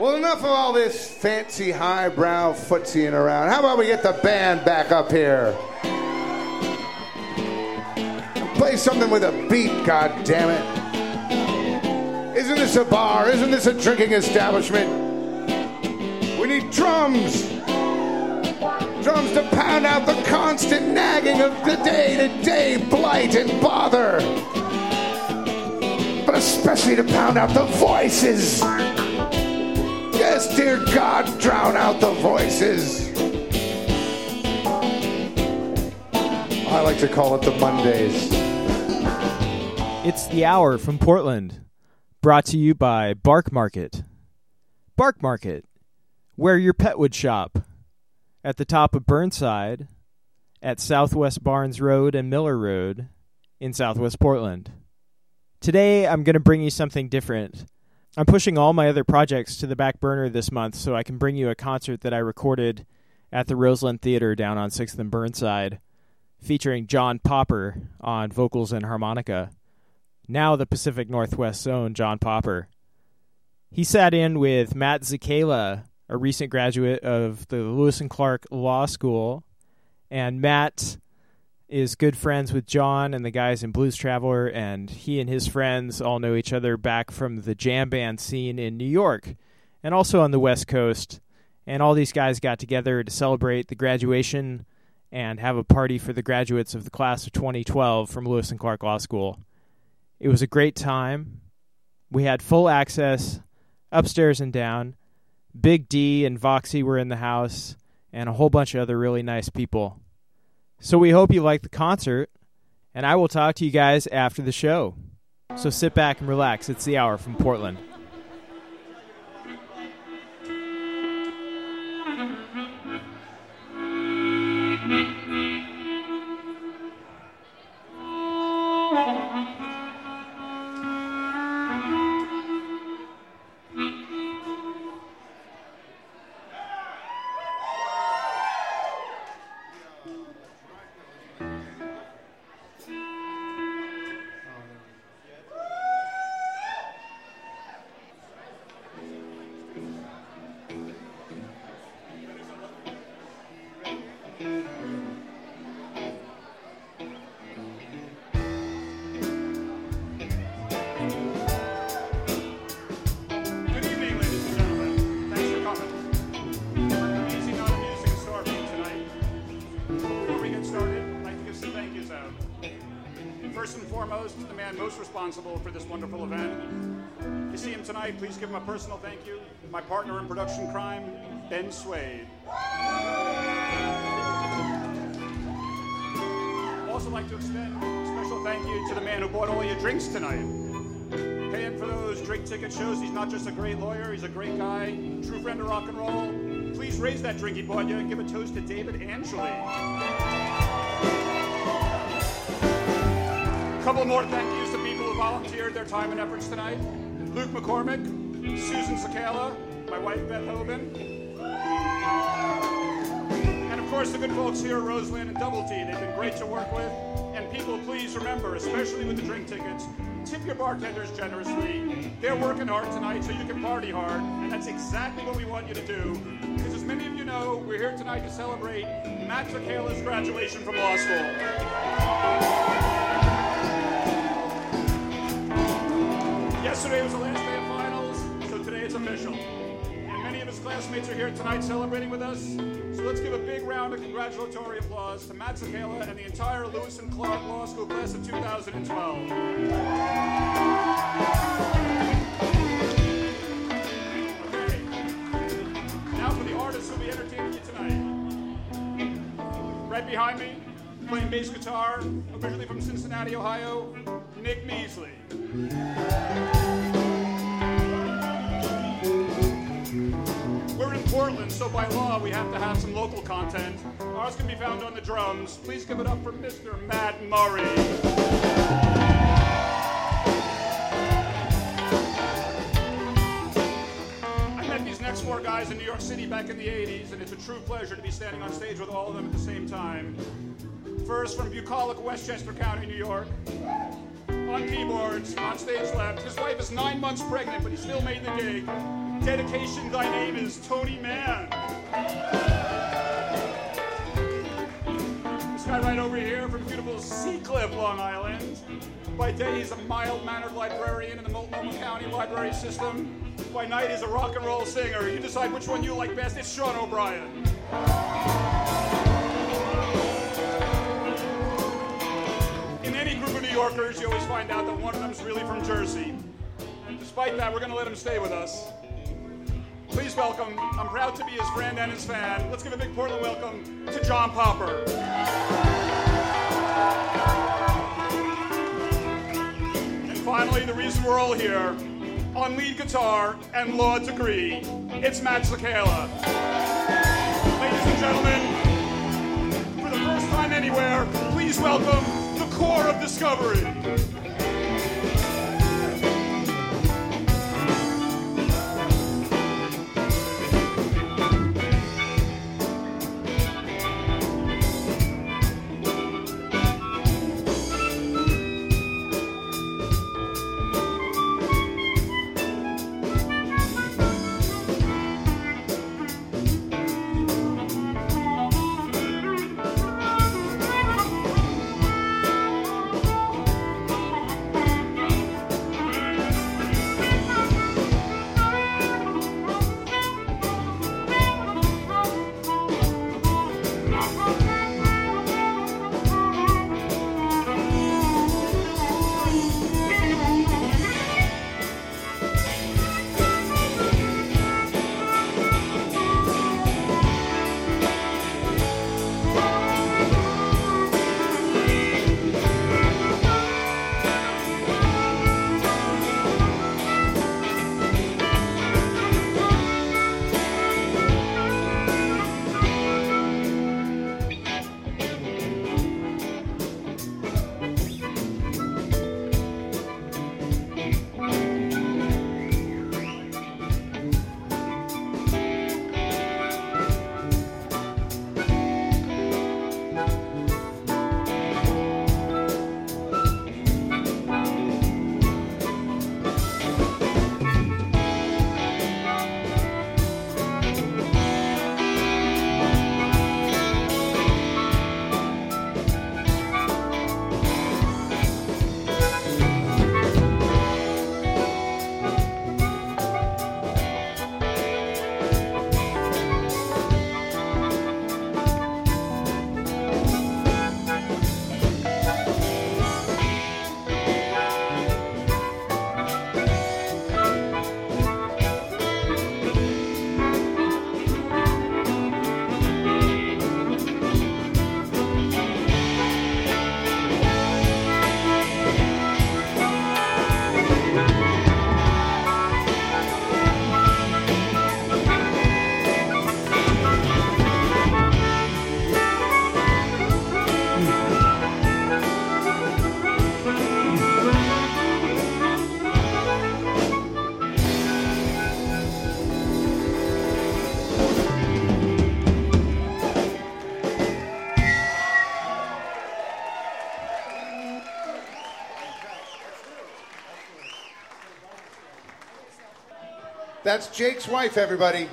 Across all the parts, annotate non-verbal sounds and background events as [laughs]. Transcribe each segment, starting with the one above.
Well, enough of all this fancy highbrow footsieing around. How about we get the band back up here? And Play something with a beat, God damn it! Isn't this a bar? Isn't this a drinking establishment? We need drums! Drums to pound out the constant nagging of the day to day blight and bother. But especially to pound out the voices. Yes, dear God, drown out the voices. I like to call it the Mondays. It's the hour from Portland, brought to you by Bark Market. Bark Market, where your pet would shop, at the top of Burnside, at Southwest Barnes Road and Miller Road in Southwest Portland. Today, I'm going to bring you something different. I'm pushing all my other projects to the back burner this month so I can bring you a concert that I recorded at the Roseland Theater down on 6th and Burnside, featuring John Popper on vocals and harmonica. Now the Pacific Northwest Zone, John Popper. He sat in with Matt Zakala, a recent graduate of the Lewis and Clark Law School, and Matt is good friends with John and the guys in Blues Traveler, and he and his friends all know each other back from the jam band scene in New York and also on the West Coast. And all these guys got together to celebrate the graduation and have a party for the graduates of the class of 2012 from Lewis and Clark Law School. It was a great time. We had full access upstairs and down. Big D and Voxy were in the house, and a whole bunch of other really nice people. So we hope you like the concert, and I will talk to you guys after the show. So sit back and relax. It's the hour from Portland. Good [laughs] He's not just a great lawyer, he's a great guy, true friend of rock and roll. Please raise that drink he bought you and give a toast to David Angeli. A couple more thank yous to people who volunteered their time and efforts tonight. Luke McCormick, Susan Sakala, my wife Beth Hoban, and of course the good folks here at Roseland and Double Tee. They've been great to work with. People, please remember, especially with the drink tickets, tip your bartenders generously. They're working hard tonight so you can party hard, and that's exactly what we want you to do. Because as many of you know, we're here tonight to celebrate Matt Zakala's graduation from law school. Yesterday was the last classmates are here tonight celebrating with us. So let's give a big round of congratulatory applause to Matt Zakala and the entire Lewis and Clark Law School class of 2012. Okay. Now for the artists who'll be entertaining you tonight. Right behind me, playing bass guitar, originally from Cincinnati, Ohio, Nick Measley. We're in Portland, so by law we have to have some local content. Ours can be found on the drums. Please give it up for Mr. Matt Murray. I met these next four guys in New York City back in the 80s, and it's a true pleasure to be standing on stage with all of them at the same time. First, from bucolic Westchester County, New York. On keyboards, on stage left. His wife is nine months pregnant, but he still made the gig. Dedication, thy name is Tony Mann. This guy right over here from beautiful Sea Cliff, Long Island. By day, he's a mild-mannered librarian in the Multnomah County Library System. By night, he's a rock and roll singer. You decide which one you like best. It's Sean O'Brien. In any group of New Yorkers, you always find out that one of them's really from Jersey. And despite that, we're going to let him stay with us. Please welcome, I'm proud to be his friend and his fan. Let's give a big Portland welcome to John Popper. And finally, the reason we're all here, on lead guitar and law degree, it's Matt Zakala. Ladies and gentlemen, for the first time anywhere, please welcome the core of Discovery. That's Jake's wife, everybody.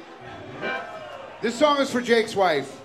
This song is for Jake's wife.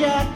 Jack.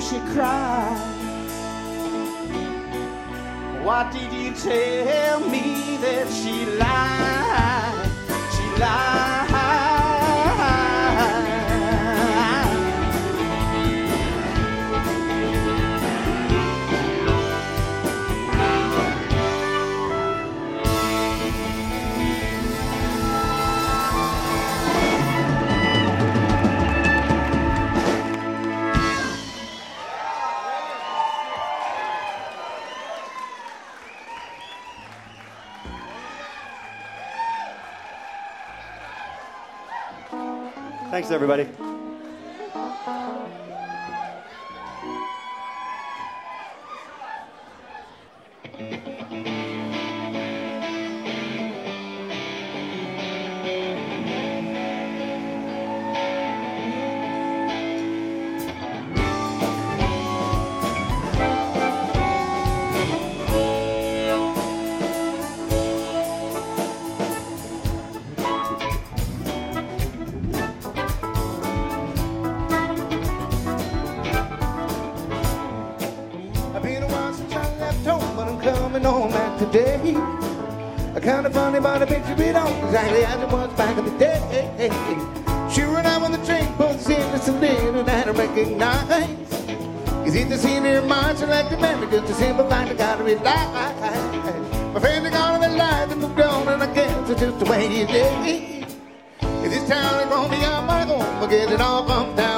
she cried. What did you tell me that she lied? She lied. Thanks, everybody. see my find gotta be like My friend they gotta be light and moved on and I guess it's just the way it is. If this town is gonna be up, I'm gonna get it all come down.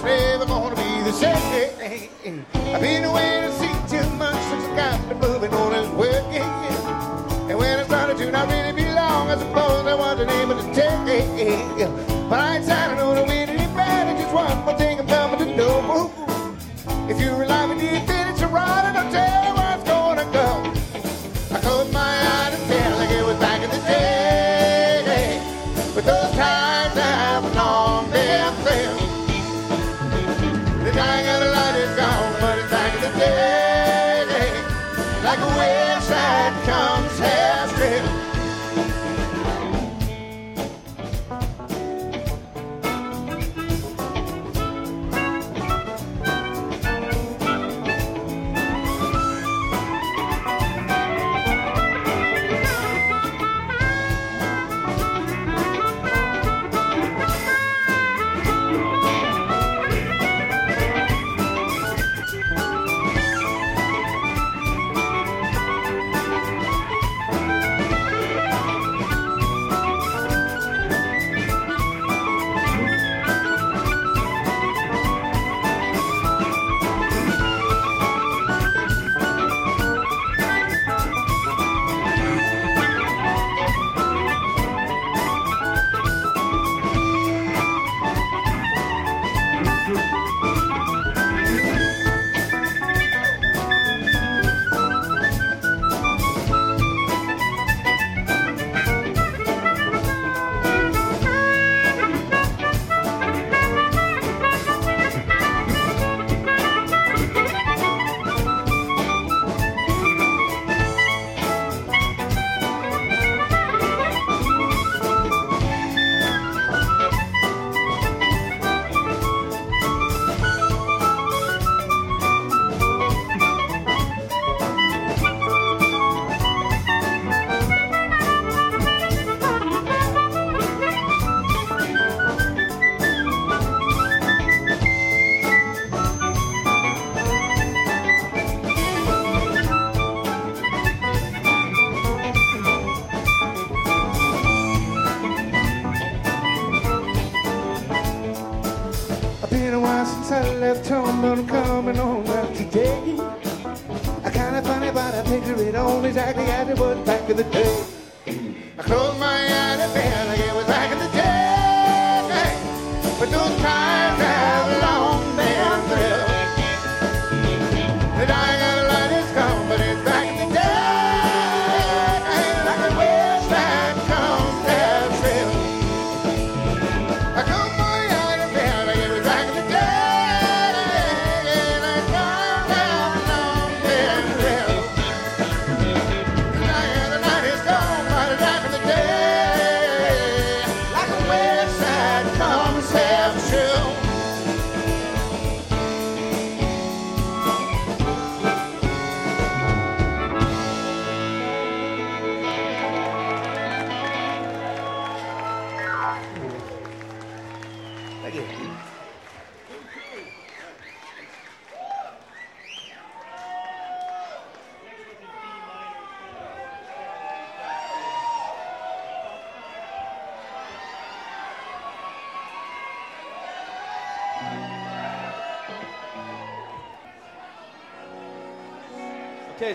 slave, I'm gonna be the same. I've been away to see too much since I got the moving on and working. And when I started to not really belong, I suppose I was the name of the day. But I decided know.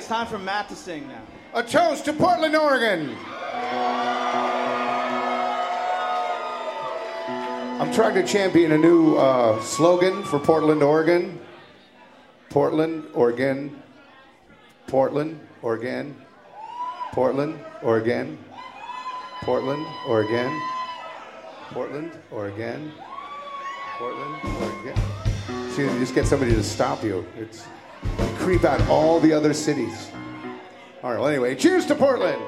It's time for Matt to sing now. A toast to Portland, Oregon. I'm trying to champion a new uh, slogan for Portland, Oregon. Portland, Oregon. Portland, Oregon. Portland, Oregon. Portland, Oregon. Portland, Oregon. Portland, Oregon. See, you just get somebody to stop you. It's creep out all the other cities. All right, well, anyway, cheers to Portland.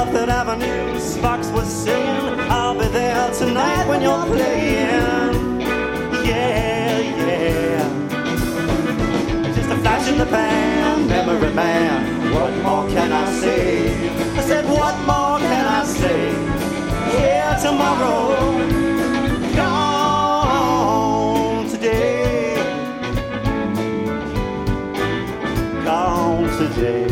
Up that avenue, Sparks was singing. I'll be there tonight when you're playing. Yeah, yeah. Just a flash in the pan, memory man. What more can I say? I said, what more can I say? Yeah, tomorrow. Gone today. Gone today.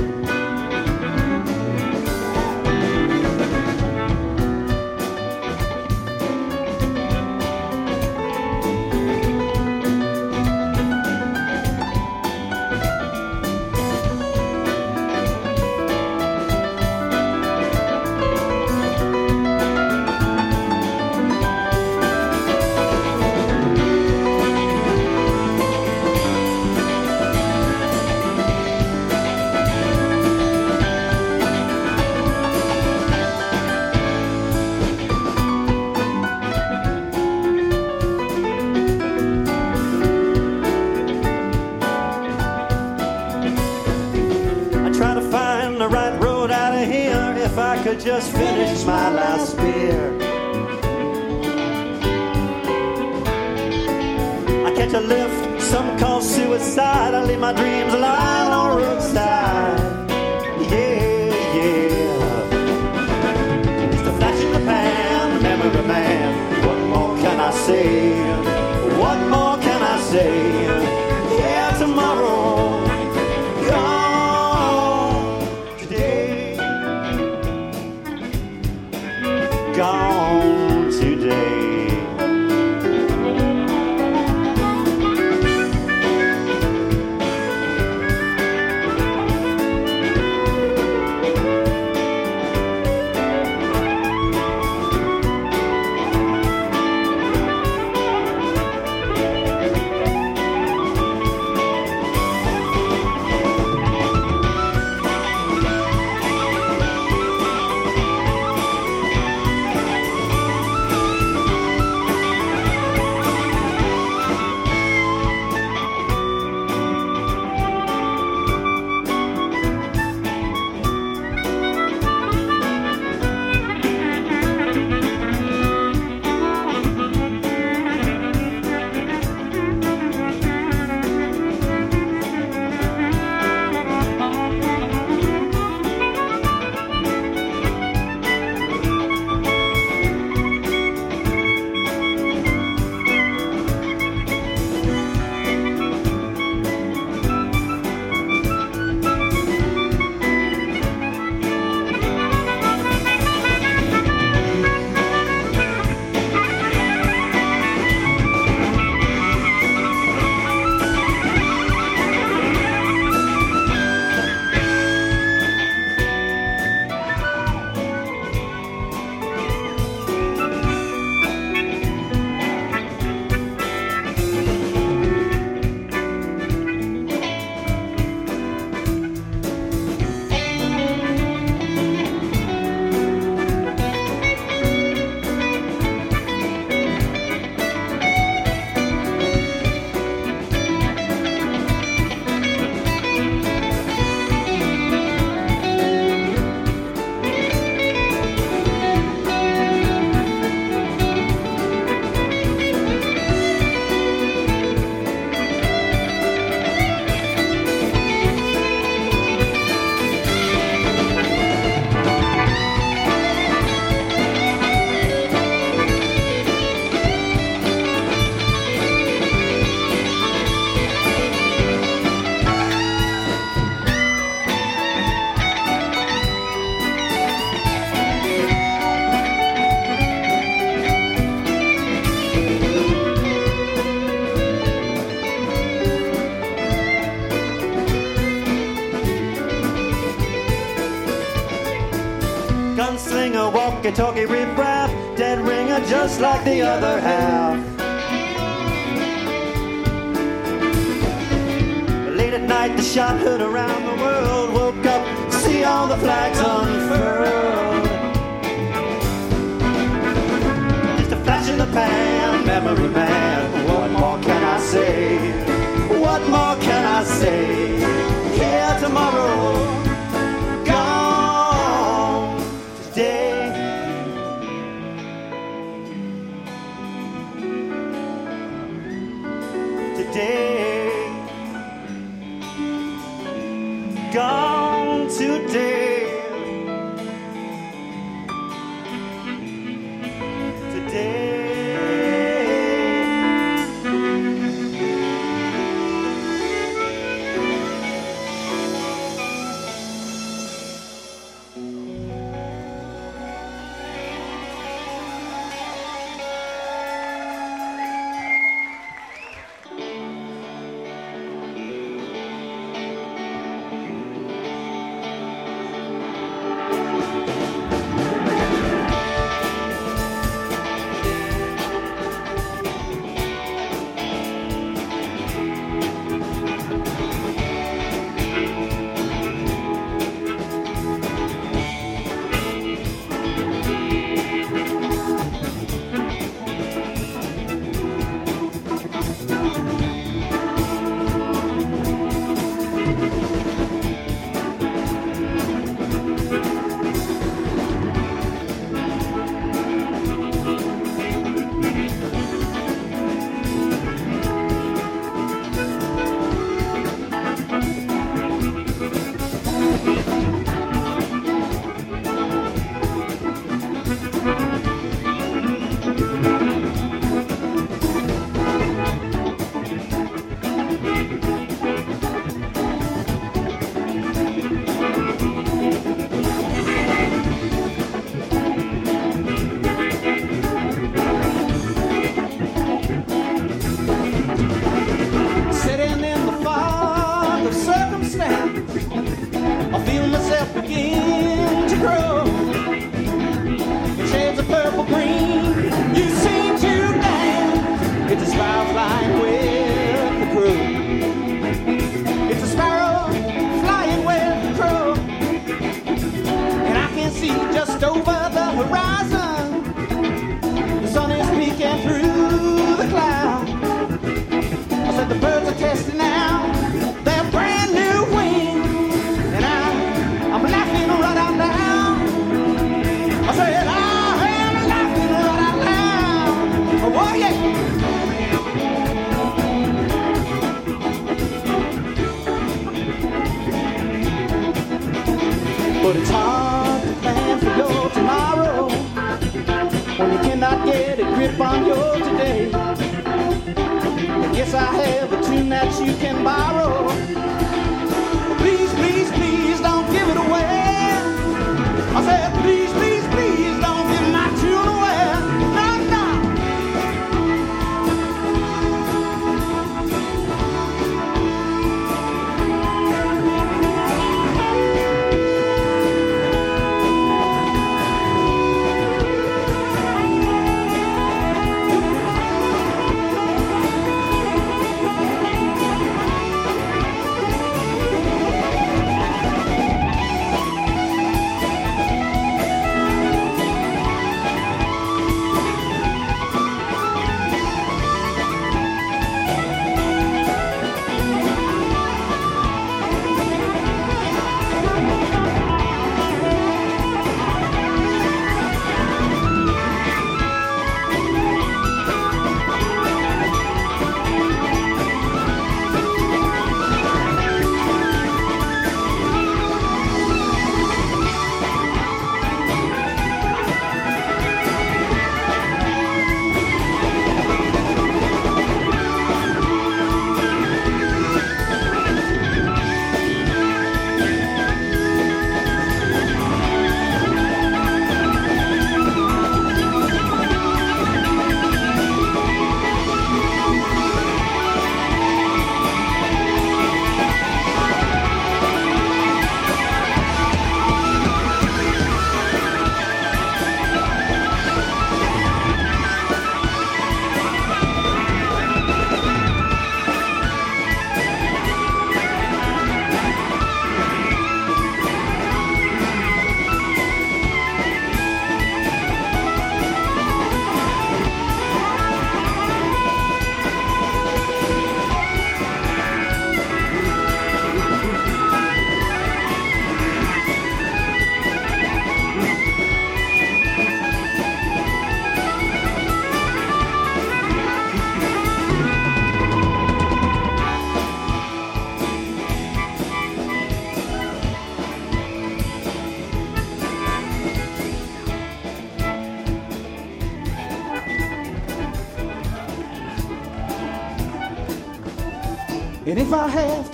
Just finished my last beer. I catch a lift, some call suicide. I leave my dreams lying on the roadside. Yeah, yeah. Just a flash in the pan, memory man. What more can I say? What more can I say? Like the other half. Late at night, the shot heard around the world. Woke up, see all the flags unfurled. Just a flash in the pan, memory man. What more can I say? What more can I say? Here tomorrow,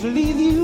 leave you.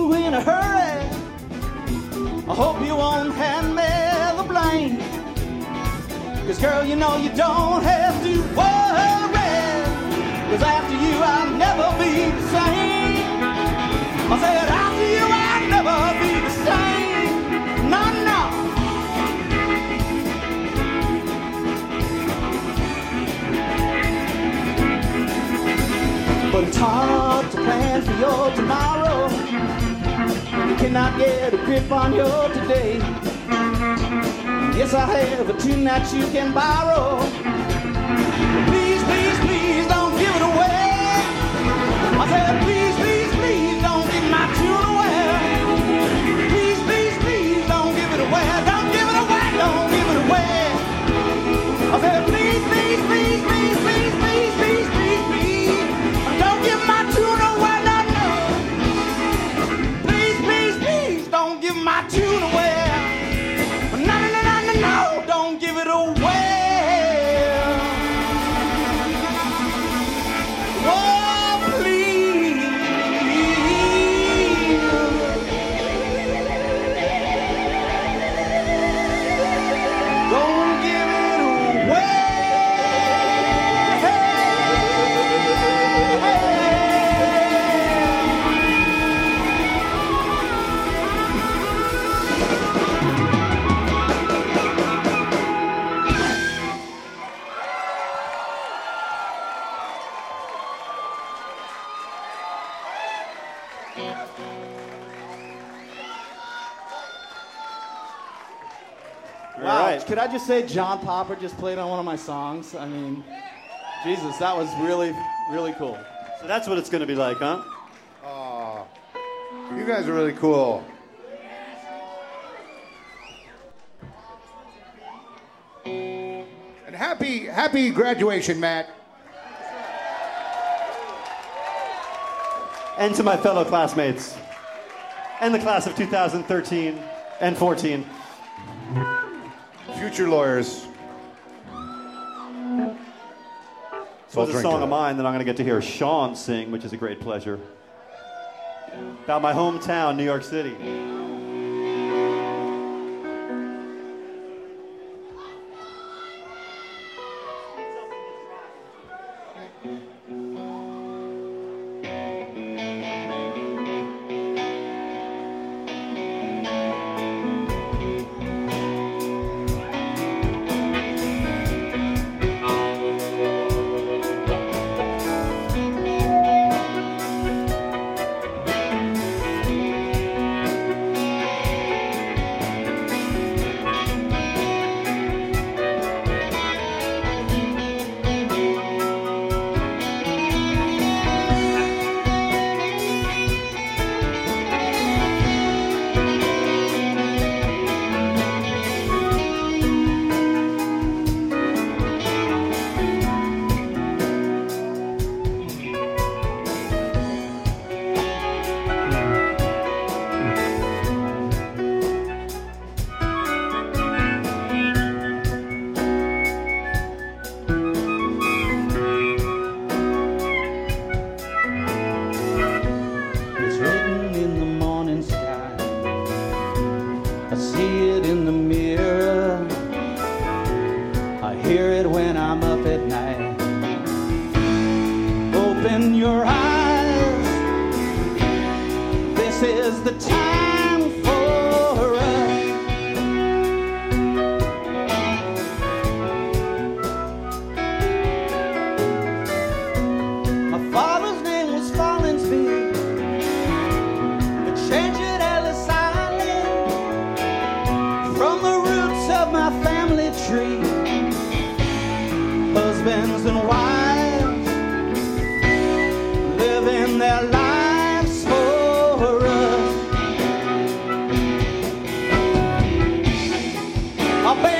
say John Popper just played on one of my songs? I mean, Jesus, that was really, really cool. So that's what it's going to be like, huh? Oh, you guys are really cool. And happy, happy graduation, Matt. And to my fellow classmates, and the class of 2013 and 14. Future Lawyers. So it's a song of mine that I'm going to get to hear Sean sing, which is a great pleasure. About my hometown, New York City. Amém.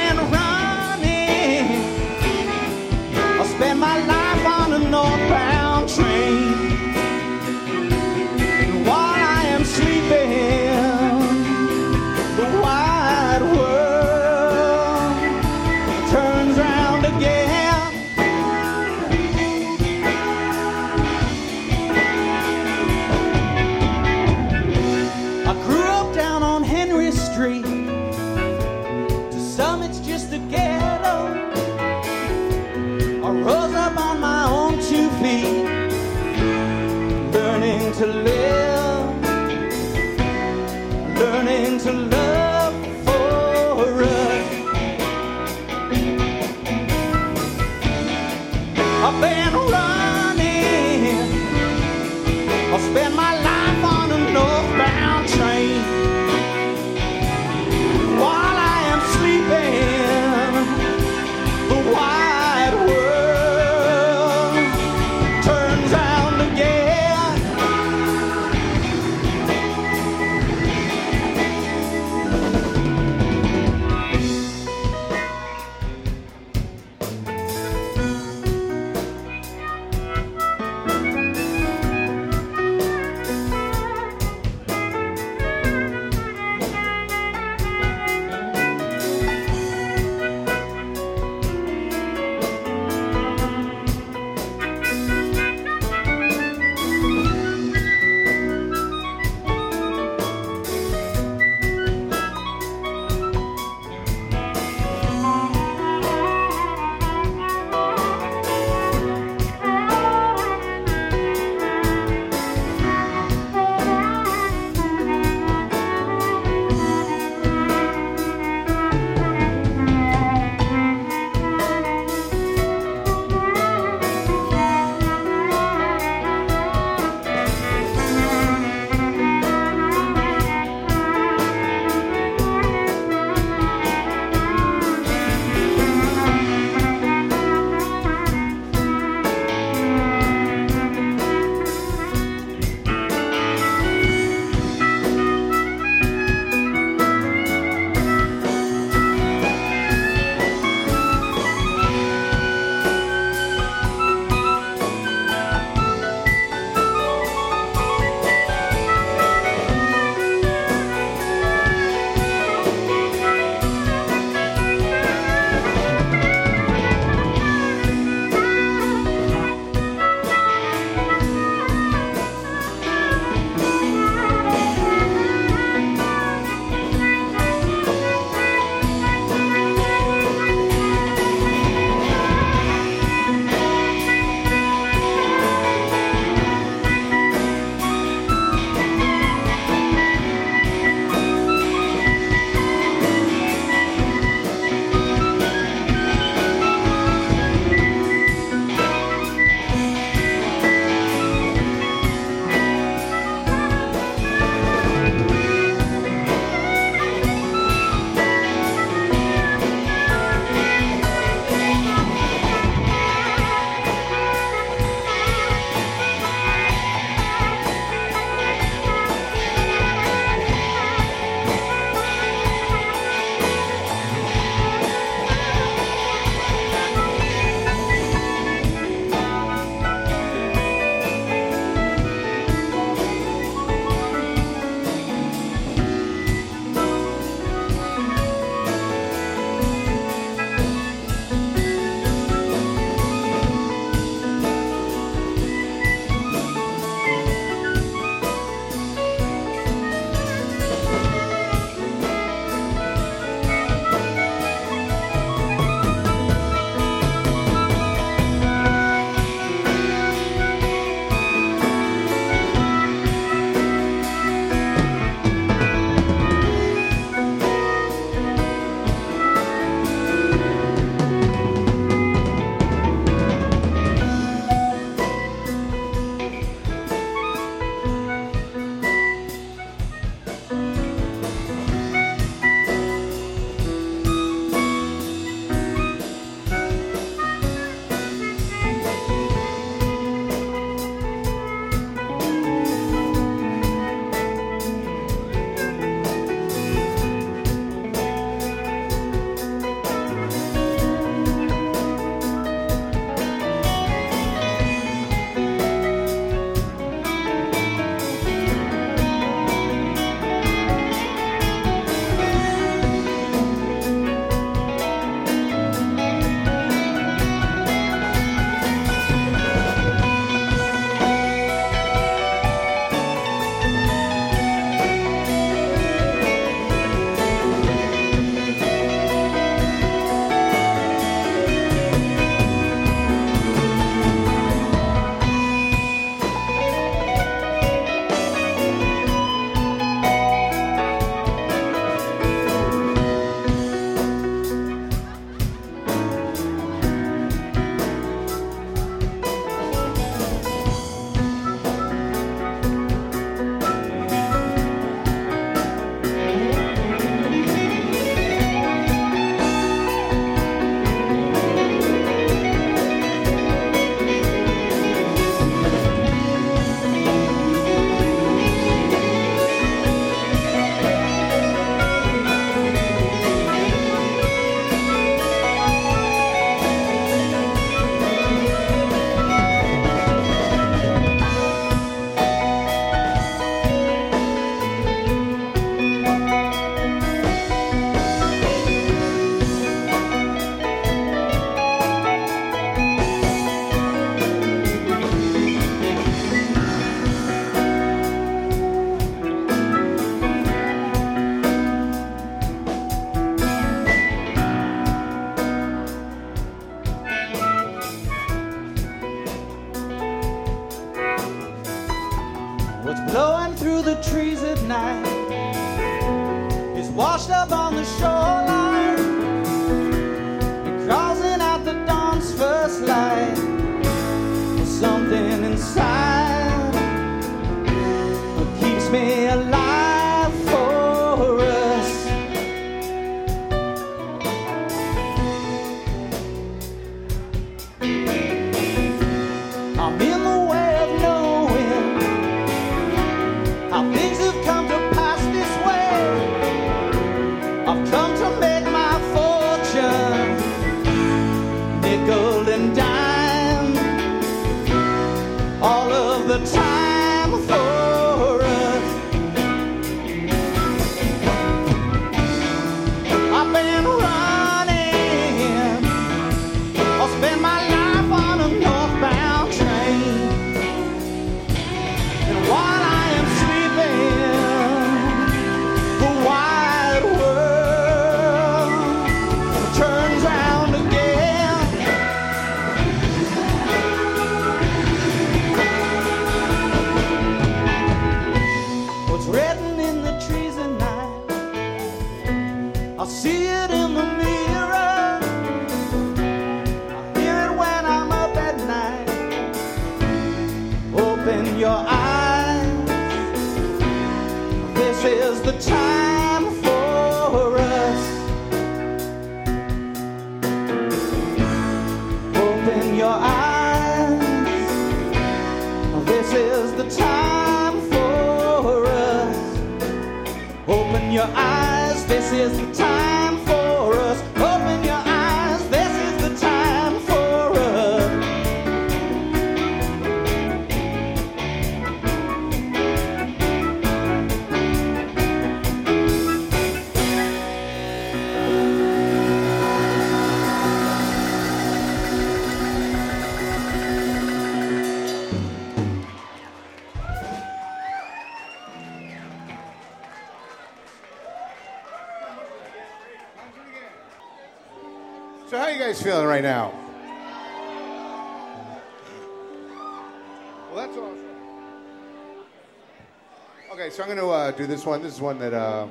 Do this one. This is one that uh,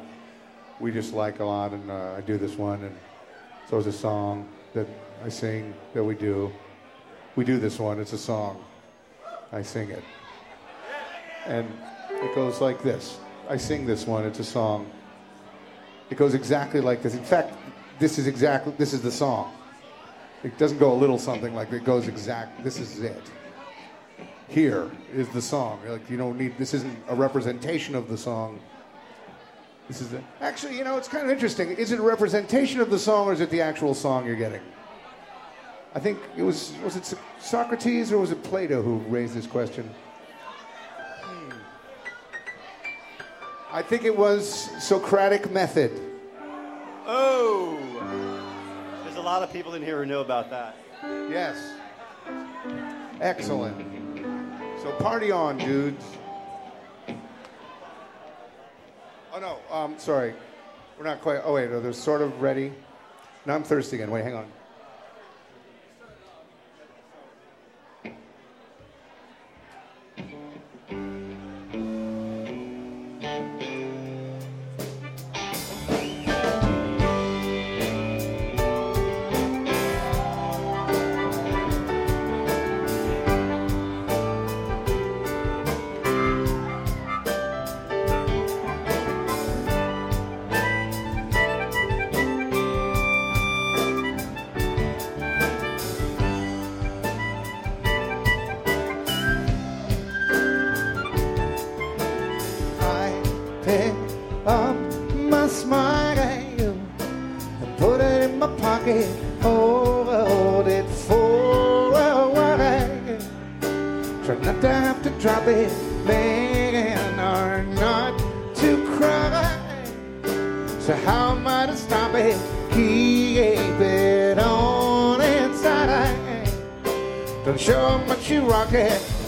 we just like a lot, and uh, I do this one, and so it's a song that I sing that we do. We do this one. It's a song. I sing it, and it goes like this. I sing this one. It's a song. It goes exactly like this. In fact, this is exactly this is the song. It doesn't go a little something like. It goes exact. This is it. Here is the song. Like you don't need. This isn't a representation of the song. This is the, actually, you know, it's kind of interesting. Is it a representation of the song, or is it the actual song you're getting? I think it was was it Socrates or was it Plato who raised this question? Hmm. I think it was Socratic method. Oh! There's a lot of people in here who know about that. Yes. Excellent. So party on, dudes. Oh no, um, sorry. We're not quite. Oh wait, no, they're sort of ready. Now I'm thirsty again. Wait, hang on. Hold it for a while. Try not to have to drop it, man, or not to cry. So how am I to stop it? Keep it on inside. Don't show how much you rock it.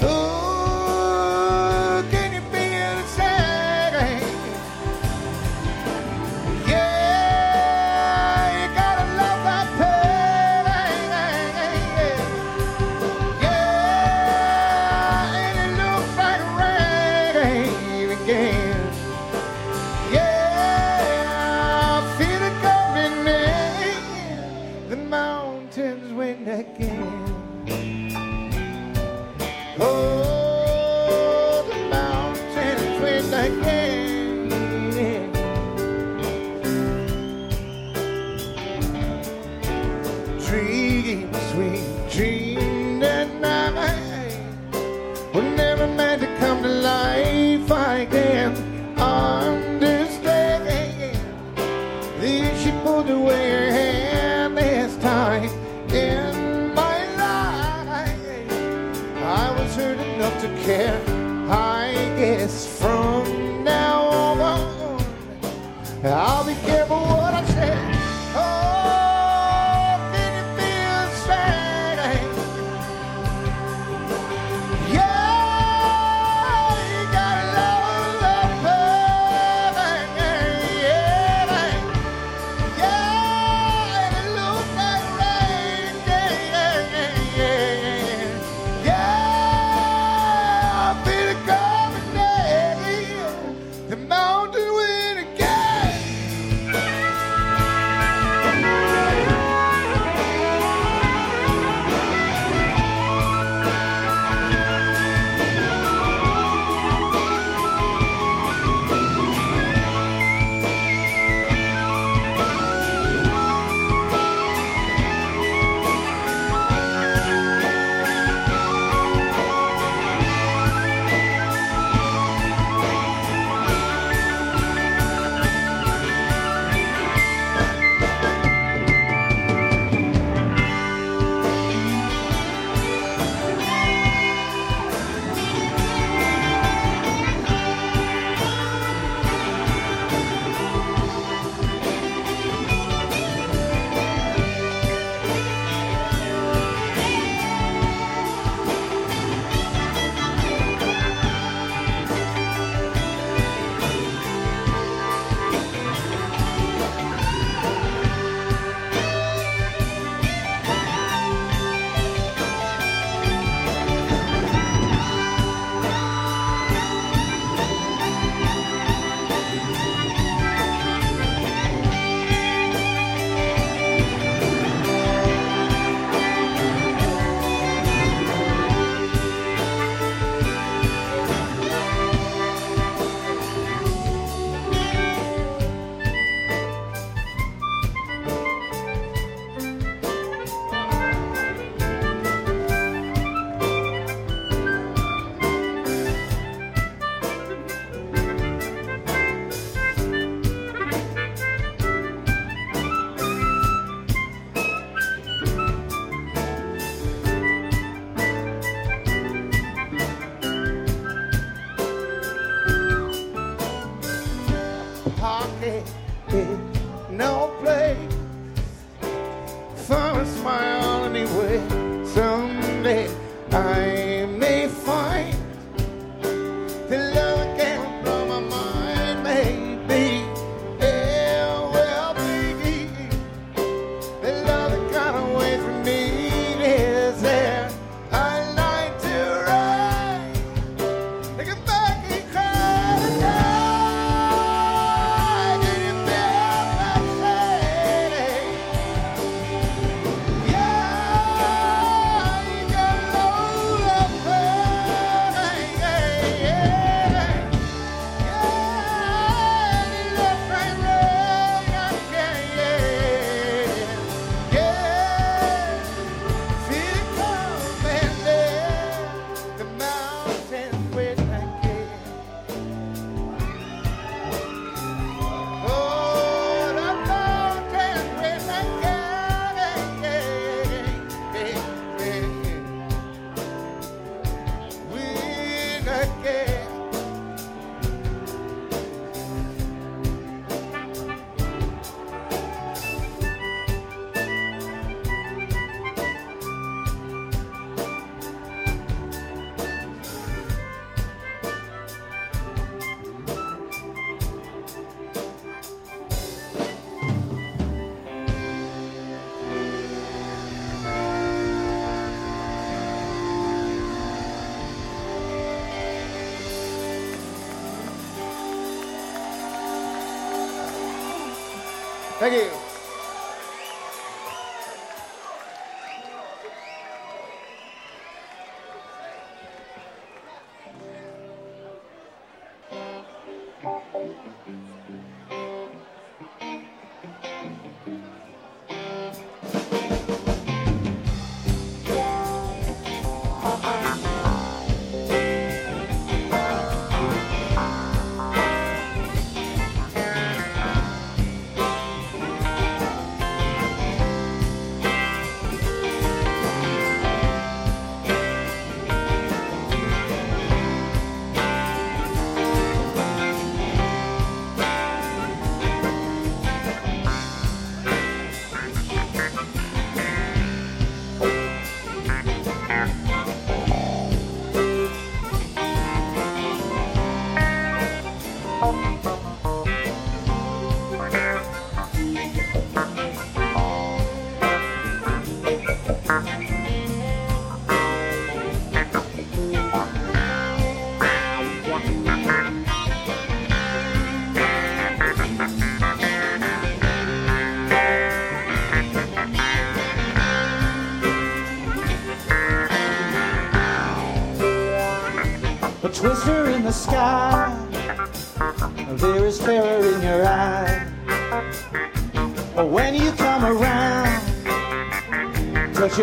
谢谢。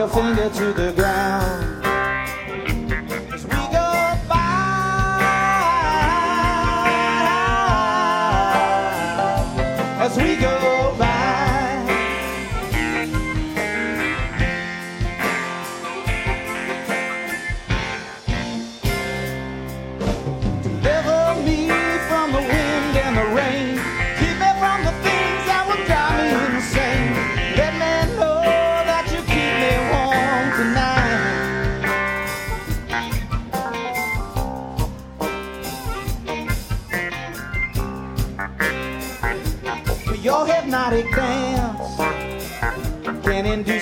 finger to the ground.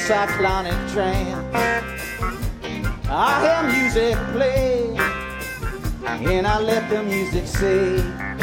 cyclonic trance. I hear music play, and I let the music sing.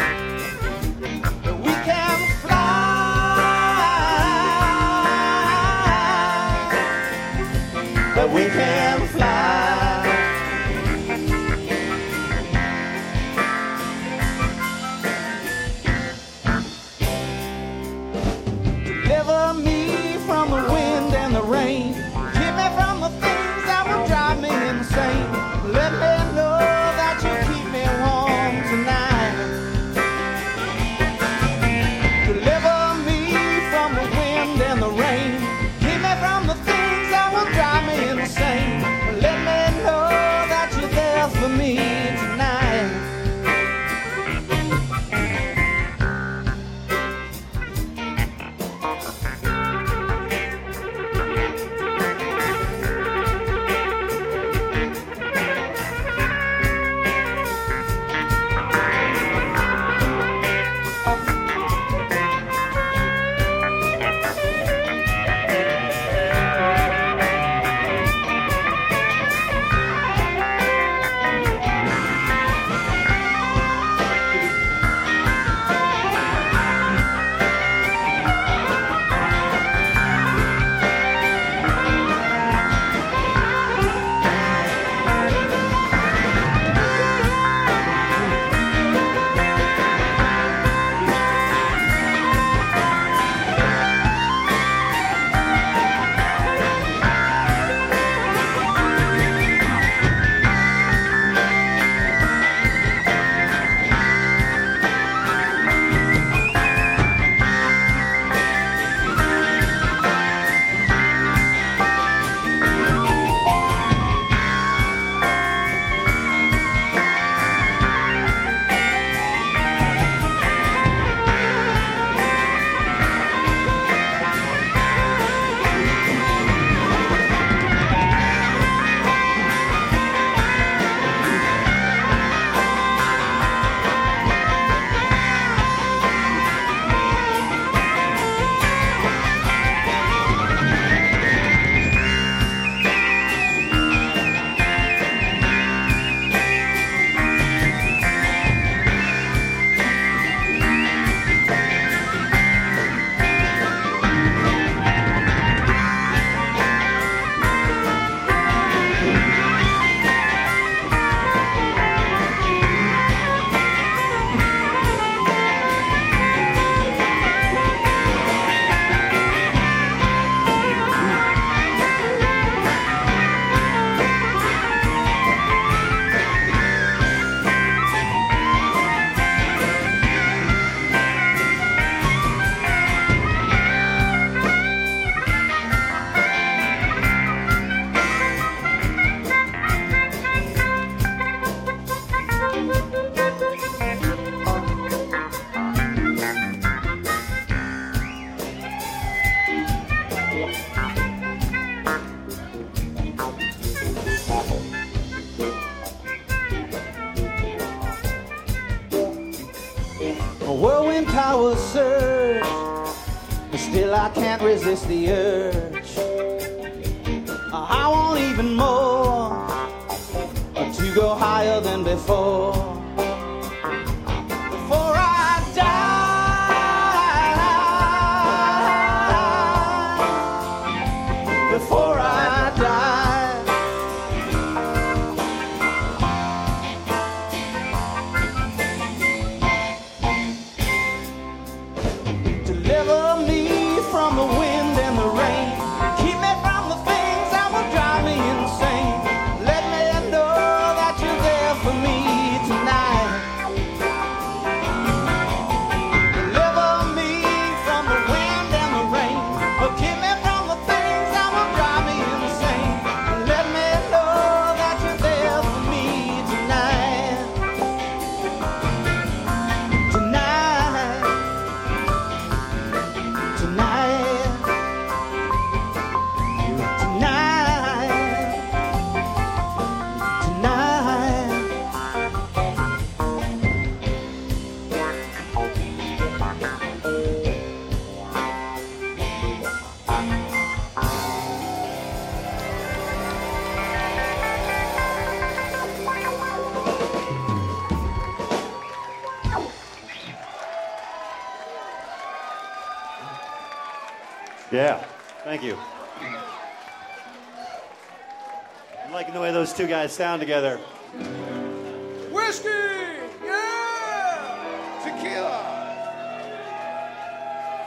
Resist the urge. Two guys sound together. Whiskey! Yeah! Tequila!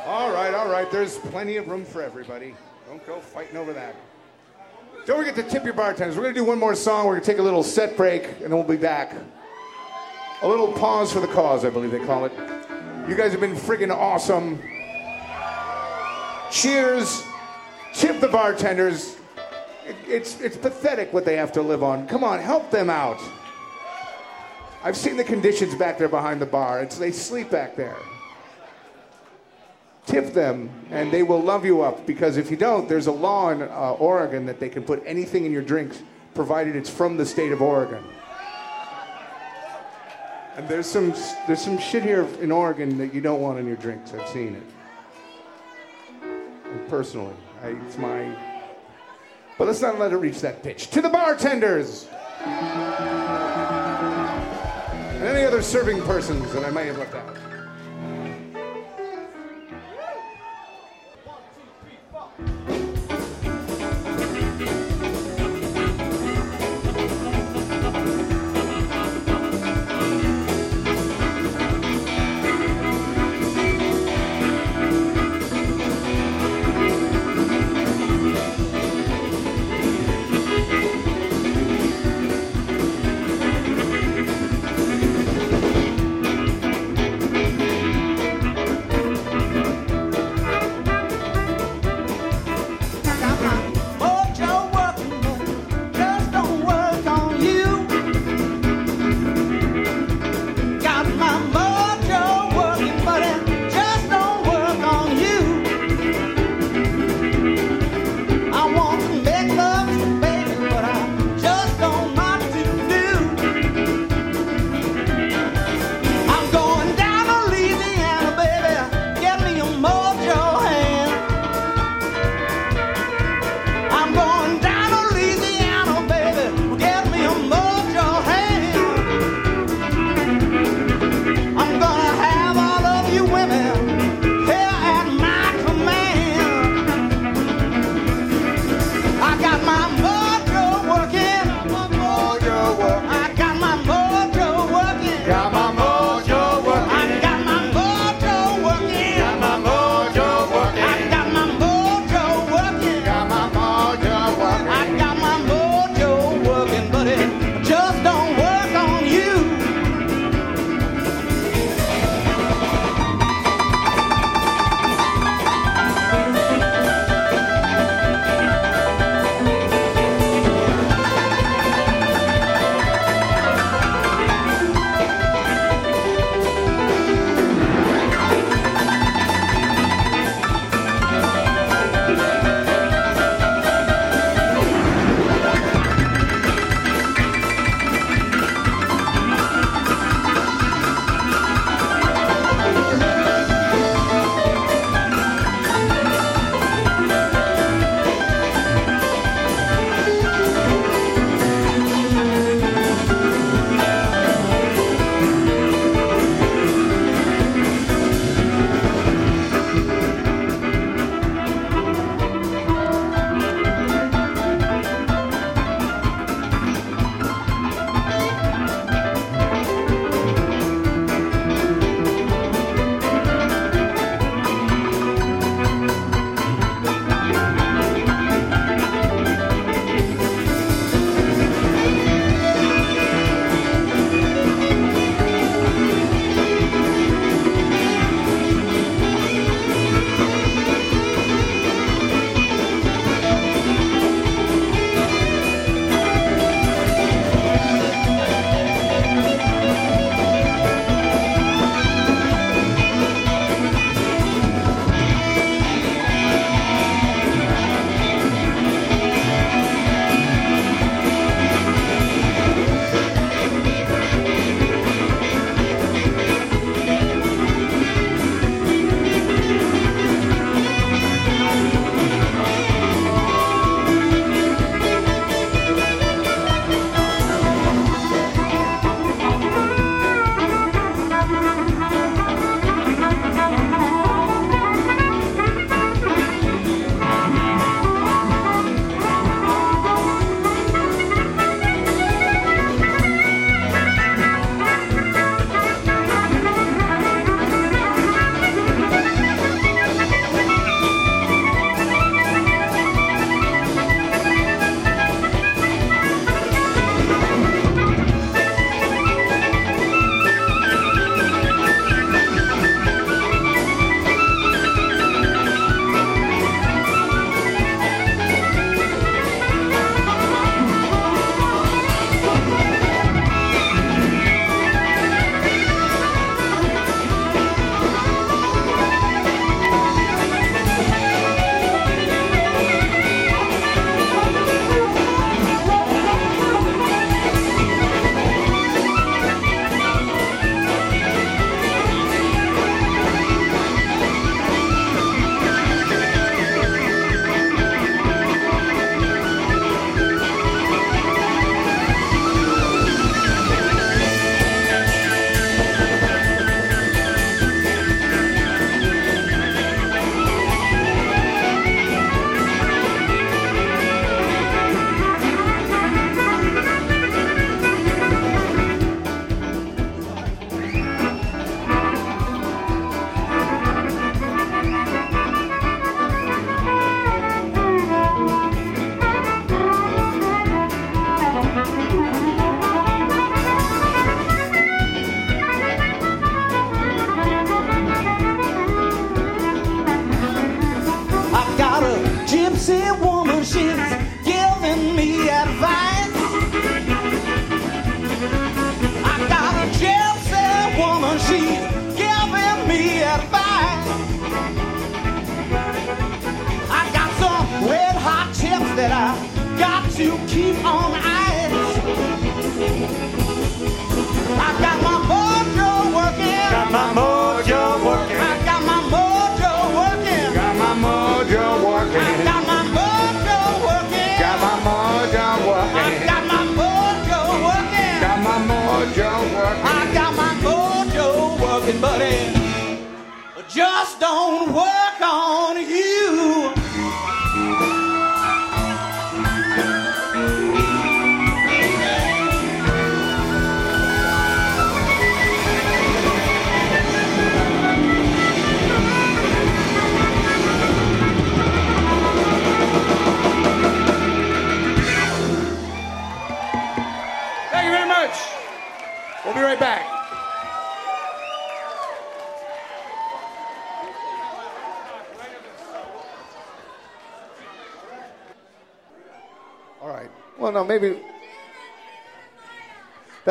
All right, all right. There's plenty of room for everybody. Don't go fighting over that. Don't forget to tip your bartenders. We're going to do one more song. We're going to take a little set break, and then we'll be back. A little pause for the cause, I believe they call it. You guys have been friggin' awesome. Cheers. Tip the bartenders. It- It's, it's pathetic what they have to live on. Come on, help them out. I've seen the conditions back there behind the bar. It's, they sleep back there. Tip them, and they will love you up. Because if you don't, there's a law in uh, Oregon that they can put anything in your drinks, provided it's from the state of Oregon. And there's some there's some shit here in Oregon that you don't want in your drinks. I've seen it. And personally, I, it's my. But let's not let it reach that pitch. To the bartenders and any other serving persons that I may have left out.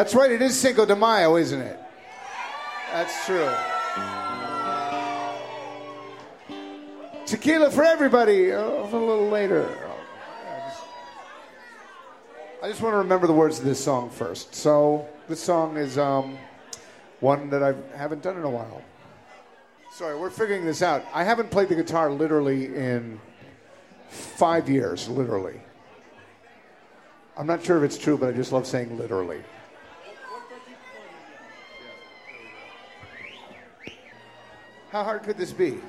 That's right, it is Cinco de Mayo, isn't it? That's true. Tequila for everybody uh, a little later. I, just, I just want to remember the words of this song first. So, this song is um, one that I haven't done in a while. Sorry, we're figuring this out. I haven't played the guitar literally in five years, literally. I'm not sure if it's true, but I just love saying literally. How hard could this be?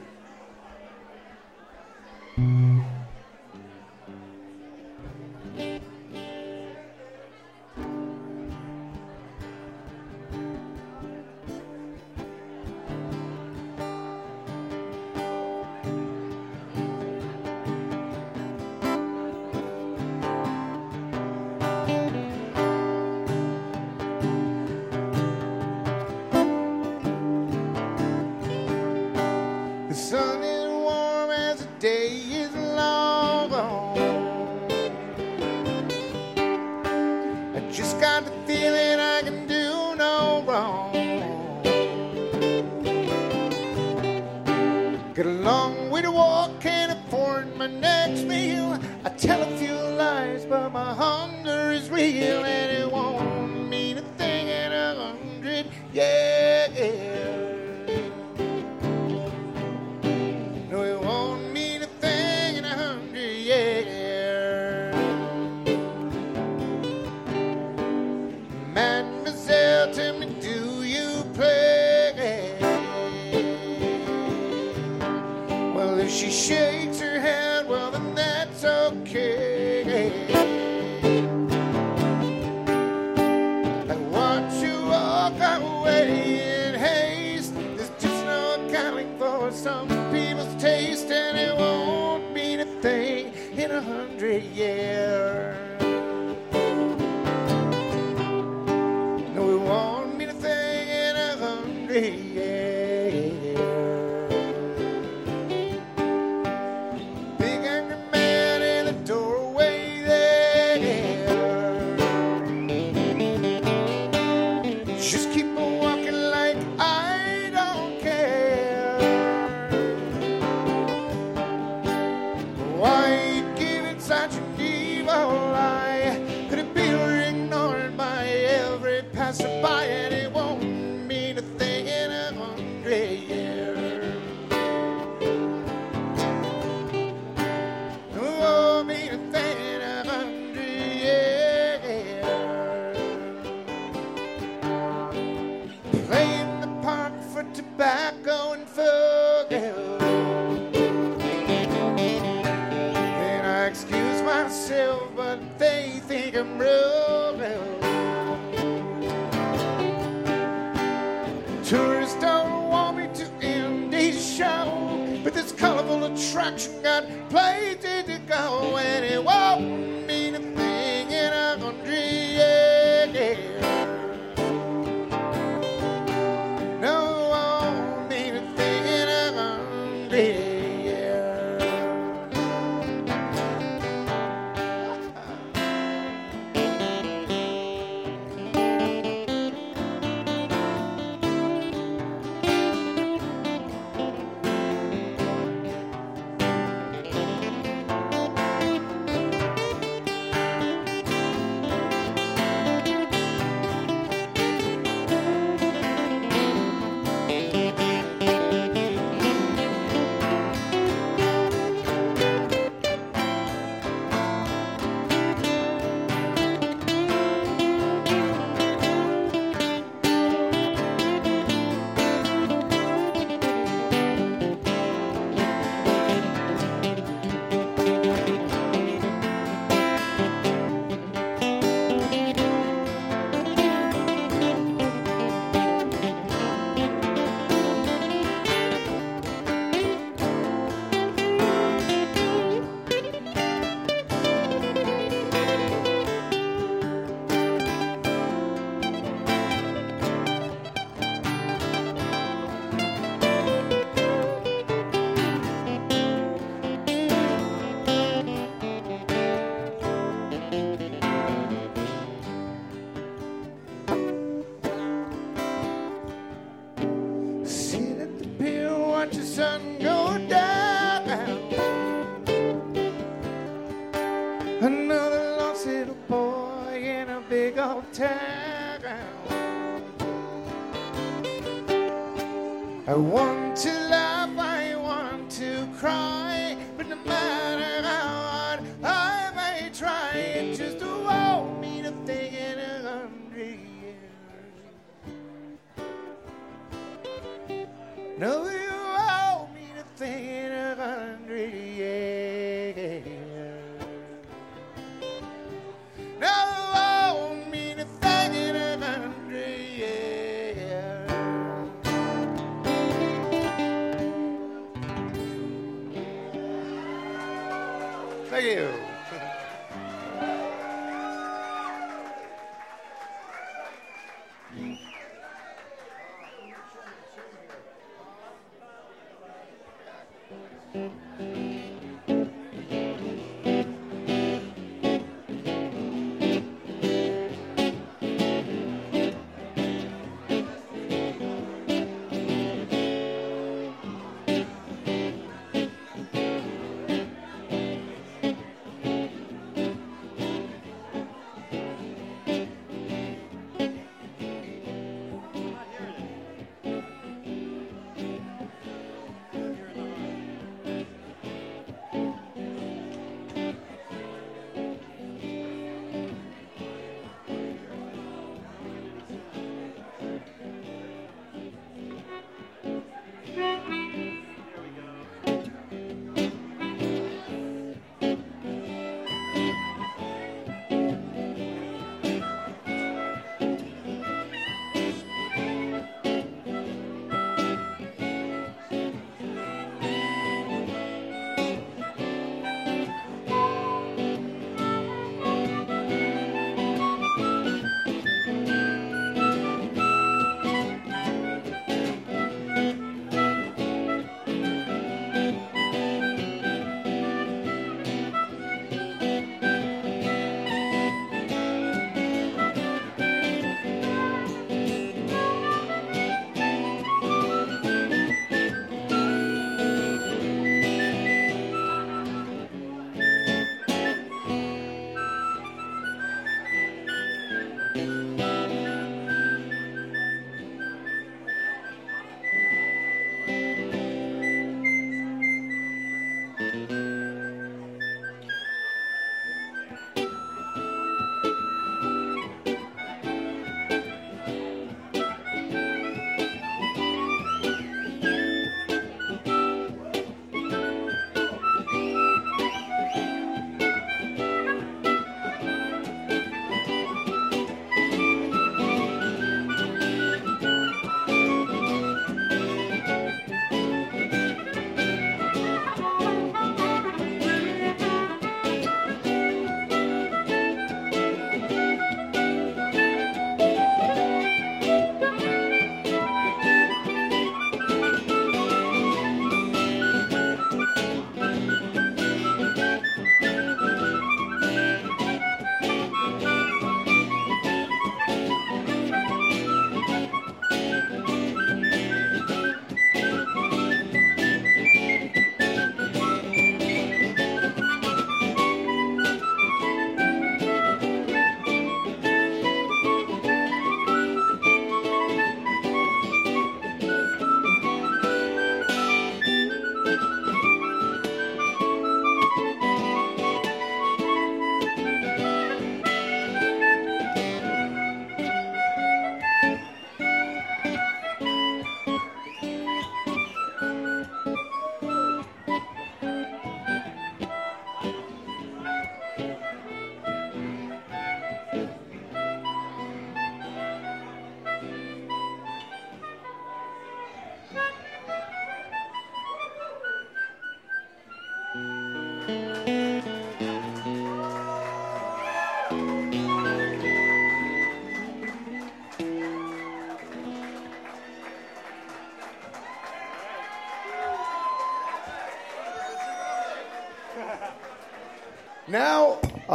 feeling I can do no wrong. Get along with the walk, can't afford my next meal. I tell a few lies, but my hunger is real, and it won't mean a thing in a hundred. years.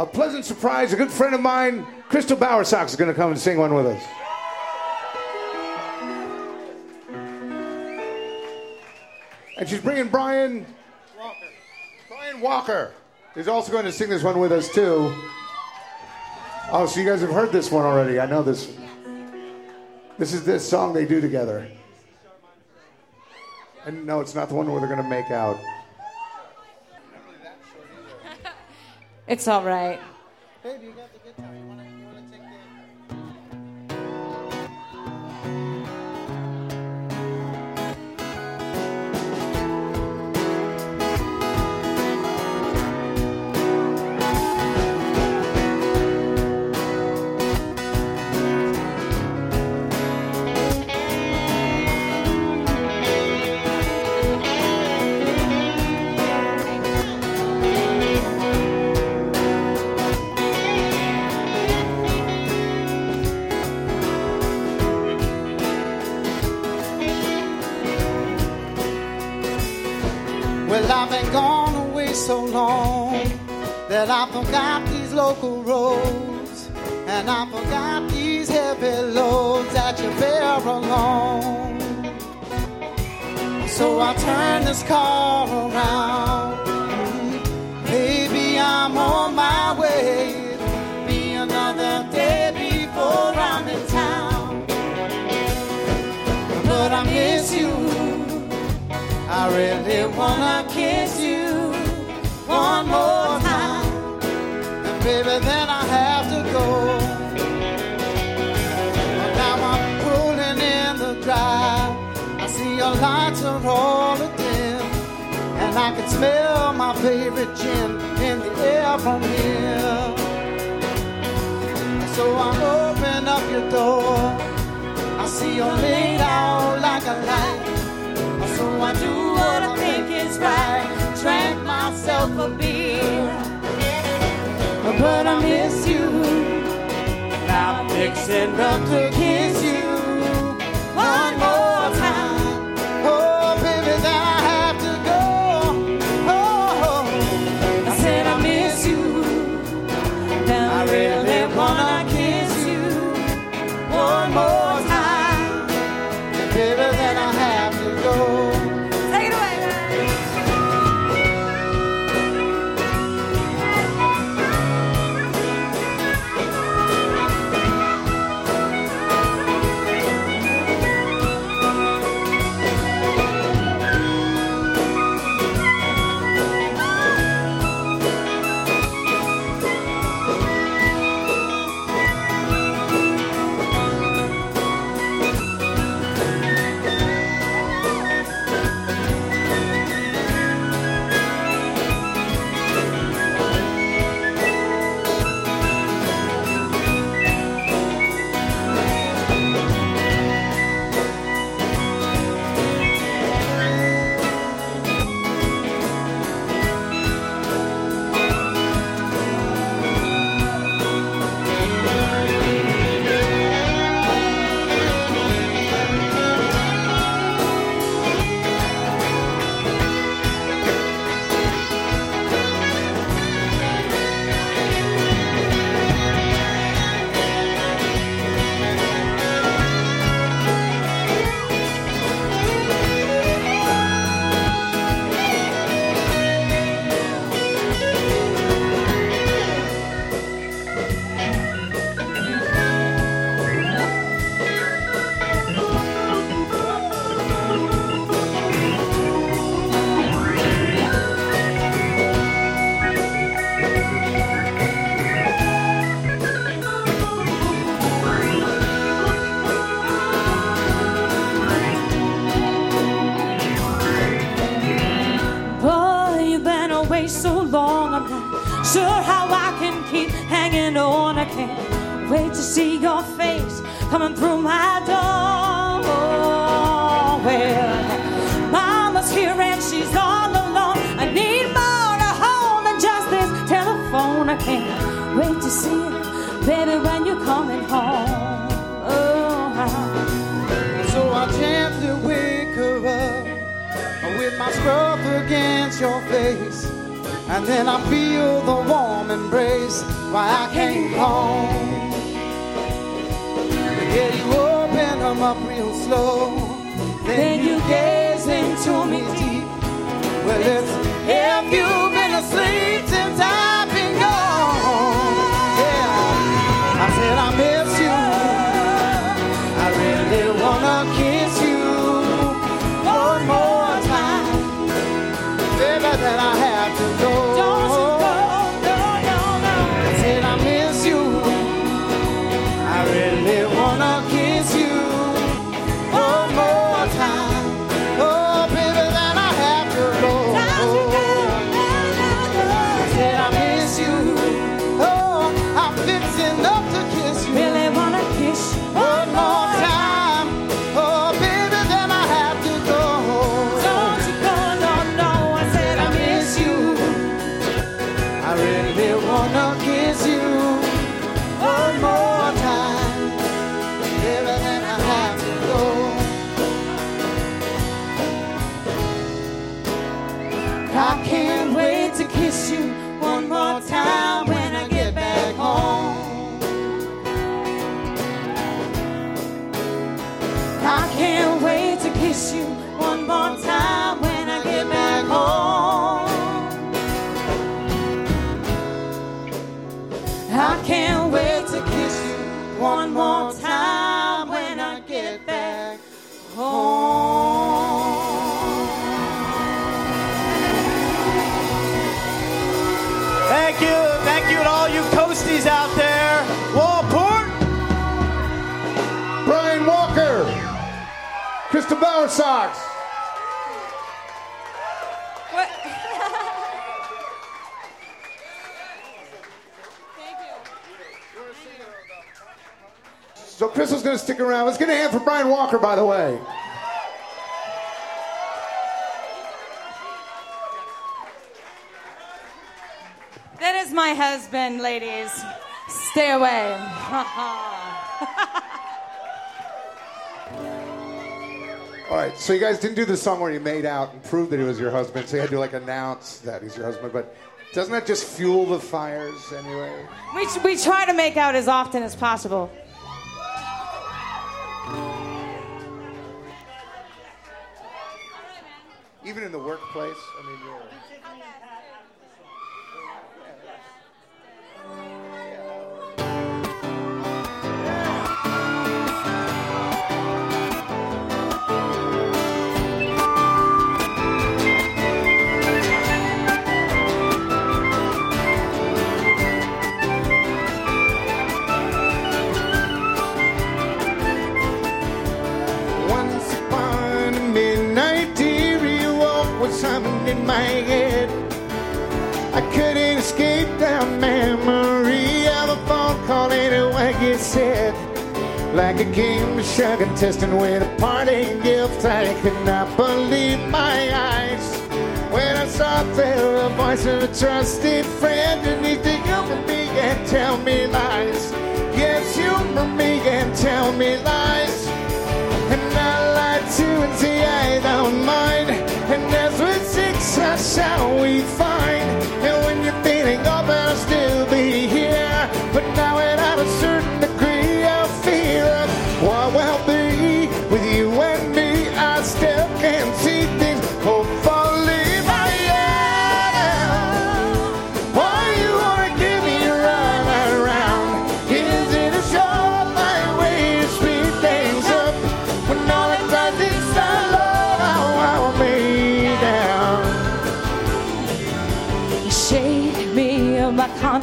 A pleasant surprise. A good friend of mine, Crystal Bowersox, is going to come and sing one with us. And she's bringing Brian Walker. Brian Walker. is also going to sing this one with us too. Oh, so you guys have heard this one already. I know this. This is this song they do together. And no, it's not the one where they're going to make out. It's all right. Well, so long that I forgot these local roads. And I forgot these heavy loads that you bear alone. So I turn this car around. Baby, I'm on my way. Be another day before I'm in town. But I miss you. I really wanna kiss you one more time. And baby, then I have to go. But now I'm pulling in the drive. I see your lights are all dim. And I can smell my favorite gin in the air from here. So I open up your door. I see you're laid out like a light. So I do what I think is right. Myself a beer. But I miss you. Now I'm fixing up to kiss you Crystal's gonna stick around. Let's get a hand for Brian Walker, by the way. That is my husband, ladies. Stay away. [laughs] All right, so you guys didn't do the song where you made out and proved that he was your husband, so you had to like announce that he's your husband. But doesn't that just fuel the fires anyway? we, we try to make out as often as possible. Even in the workplace. I mean, I couldn't escape that memory of a phone call anyway you said. Like a game of and testing with a parting gift, I could not believe my eyes. When I saw there a voice of a trusted friend beneath the humor me and tell me lies. Yes, humor me and tell me lies. And I lie to and say I don't mind. And that's what six us shall we find. And when you're feeling up, I'll still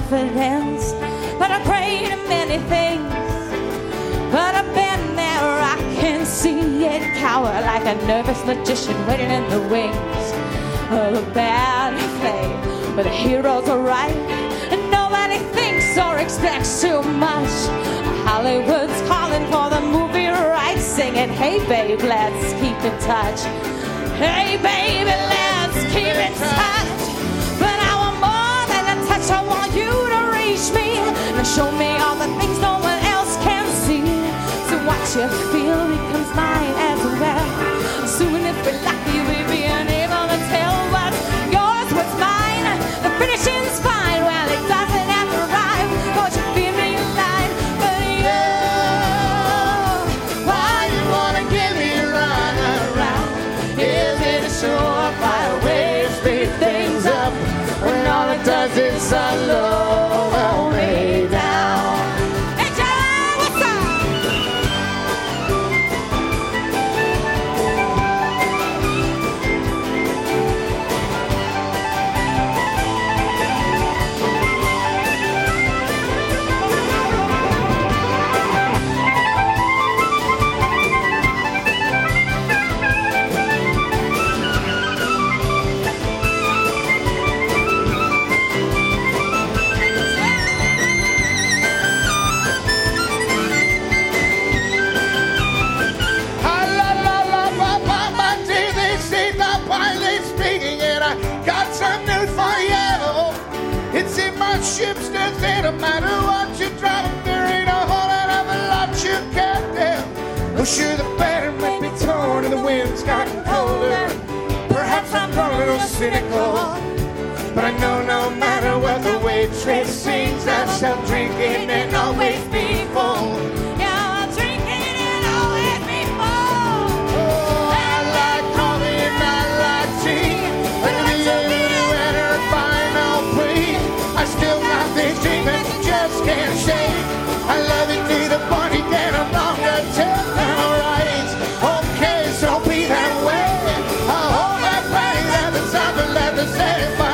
confidence, but I pray to many things. But I've been there, I can see it cower like a nervous magician waiting in the wings of a bad play. But the heroes are right, and nobody thinks or expects too much. Hollywood's calling for the movie rights, singing, Hey babe, let's keep in touch. Hey baby, let's keep in touch. You to reach me and show me all the things no one else can see. So what you feel becomes mine as well. Soon, if we're lucky, we'll be unable to tell what's yours, what's mine. The finishing's wind's gotten colder. Perhaps I'm a little cynical, but I know no matter what the waitress sings, I shall drink it and always be full. I you still got these dreams that just can't shake. I love you to say,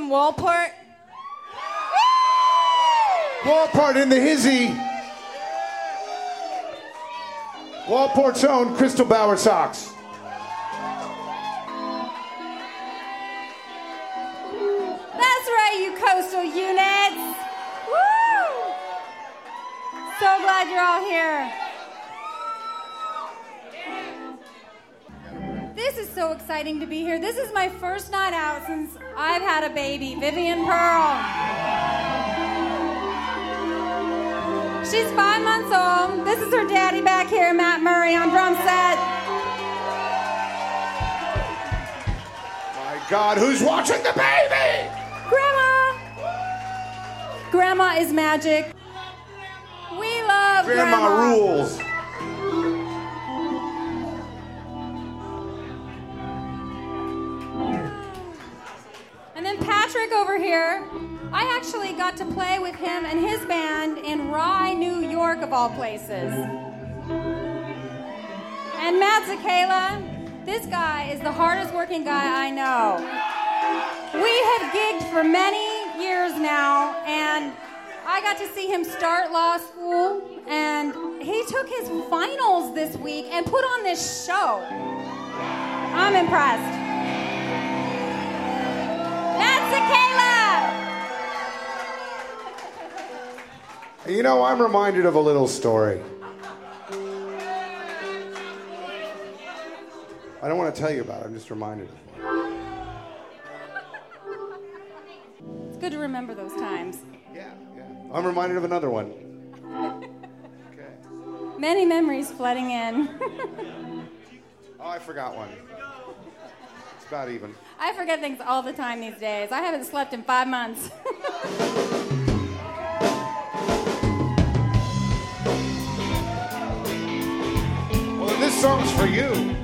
from Walport? Walport in the hizzy. Walport's own Crystal Bauer socks. That's right, you coastal units. Woo! So glad you're all here. This is so exciting to be here. This is my first night out since I've had a baby, Vivian Pearl. She's five months old. This is her daddy back here, Matt Murray, on drum set. My God, who's watching the baby? Grandma! Grandma is magic. We love Grandma Grandma. rules. Over here, I actually got to play with him and his band in Rye, New York, of all places. And Matt Zakala, this guy is the hardest working guy I know. We have gigged for many years now, and I got to see him start law school, and he took his finals this week and put on this show. I'm impressed. You know, I'm reminded of a little story. I don't want to tell you about it, I'm just reminded of it. It's good to remember those times. Yeah, yeah. I'm reminded of another one. Okay. [laughs] Many memories flooding in. [laughs] Oh, I forgot one. It's about even. I forget things all the time these days. I haven't slept in five months. [laughs] song's for you.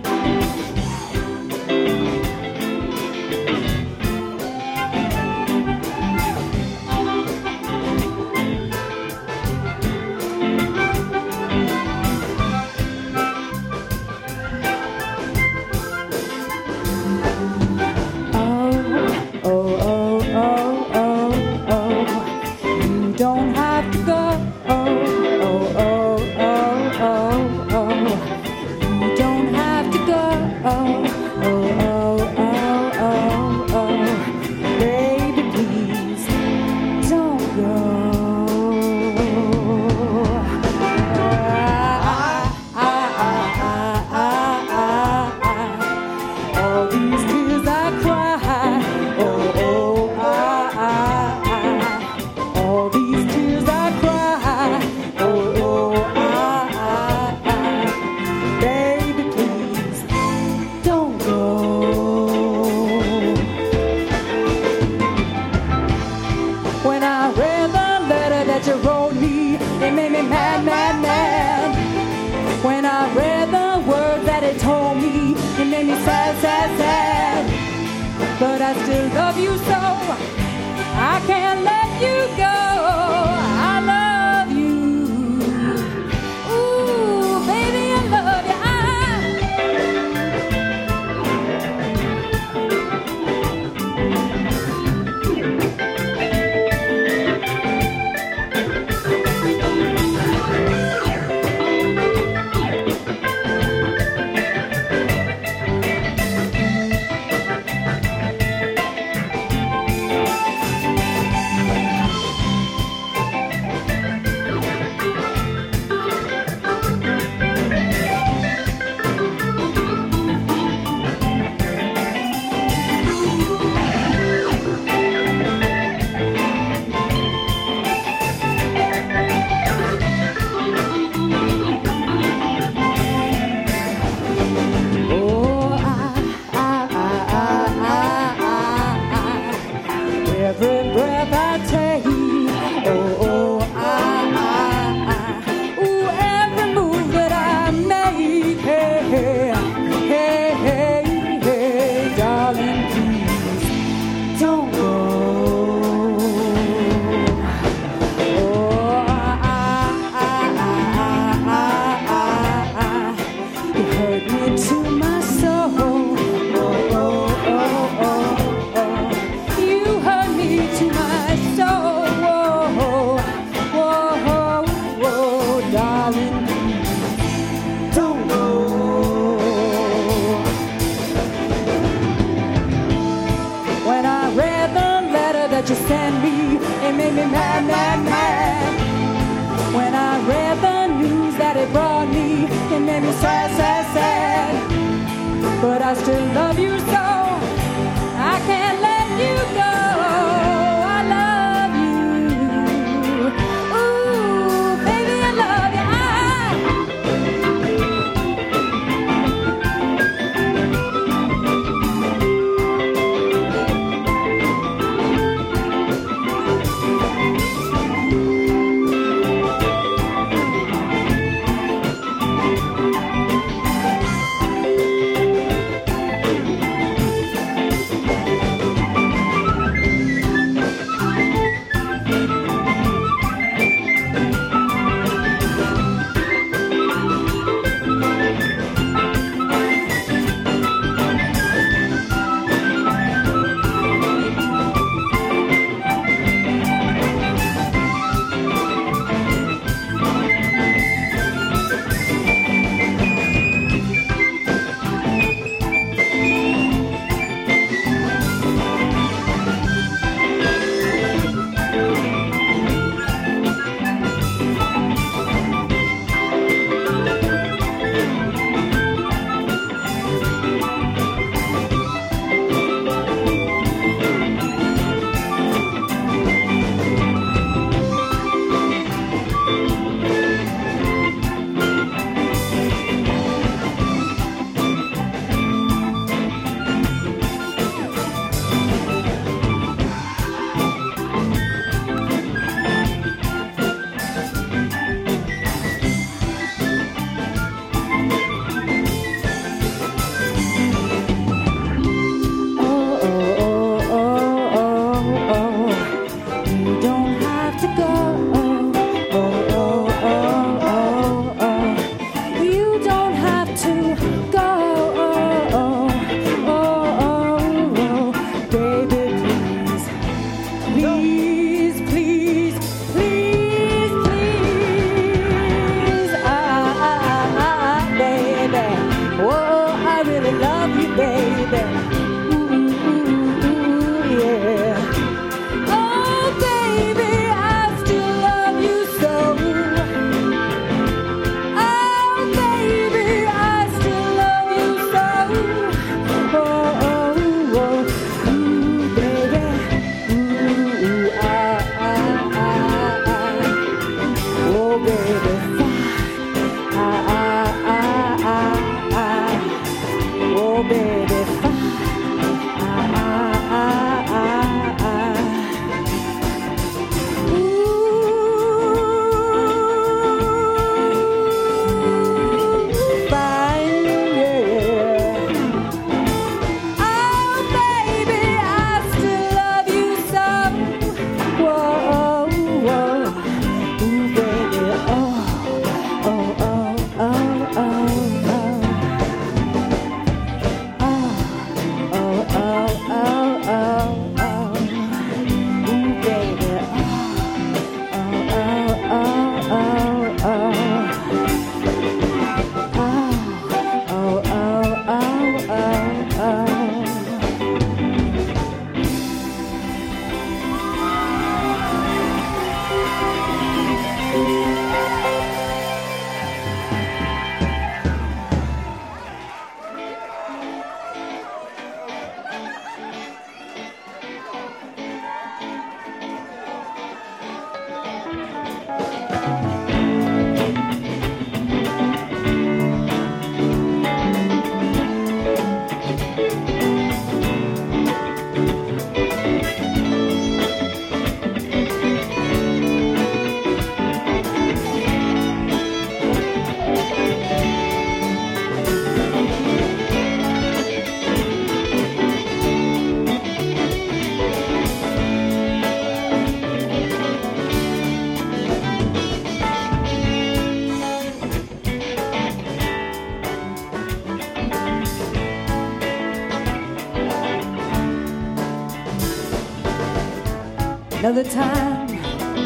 The time,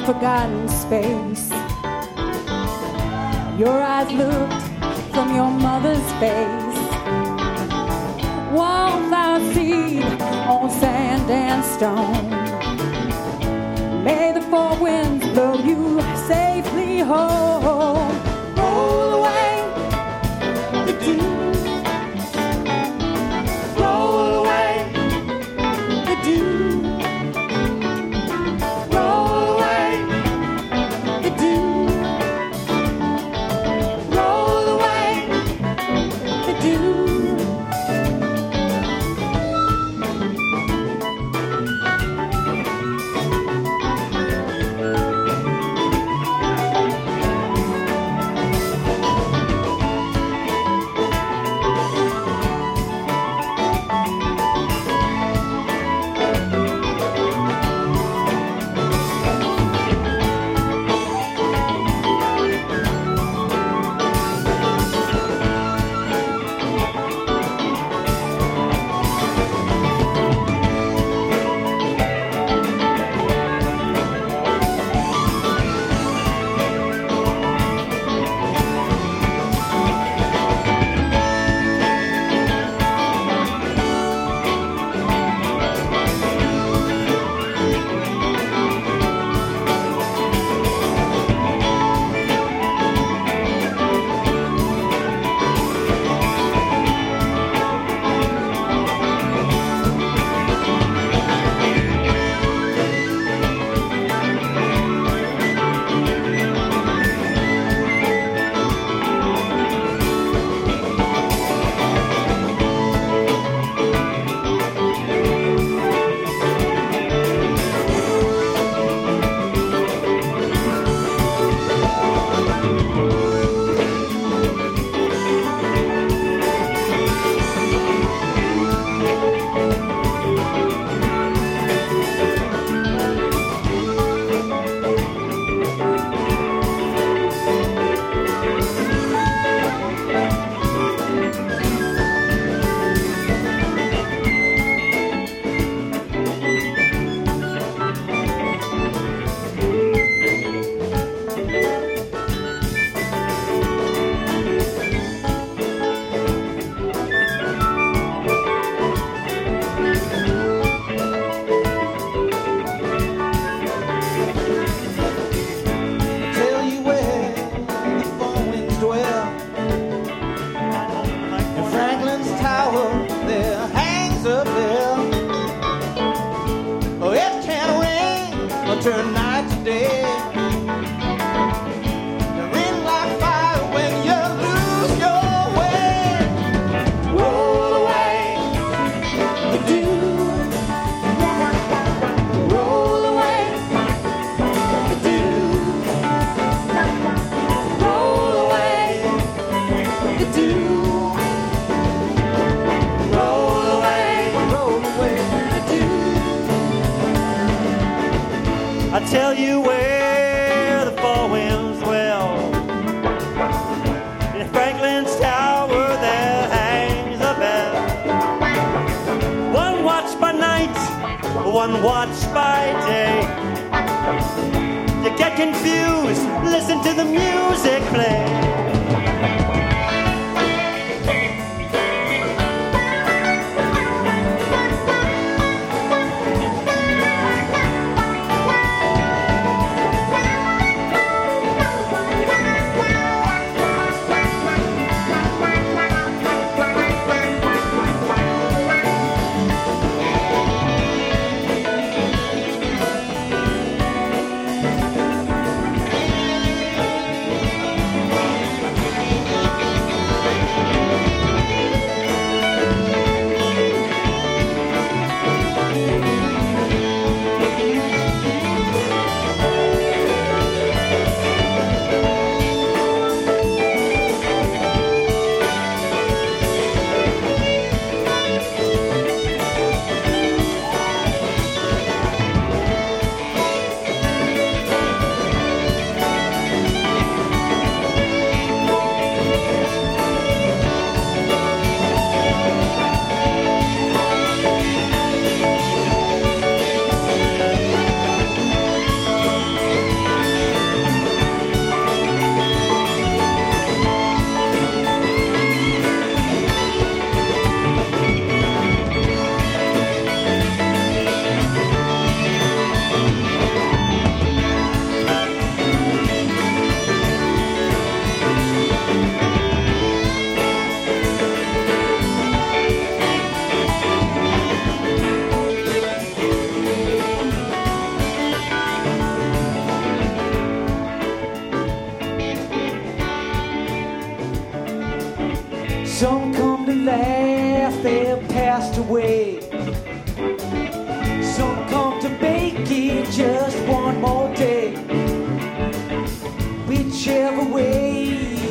forgotten space. Your eyes looked from your mother's face. Wallflower seed on sand and stone.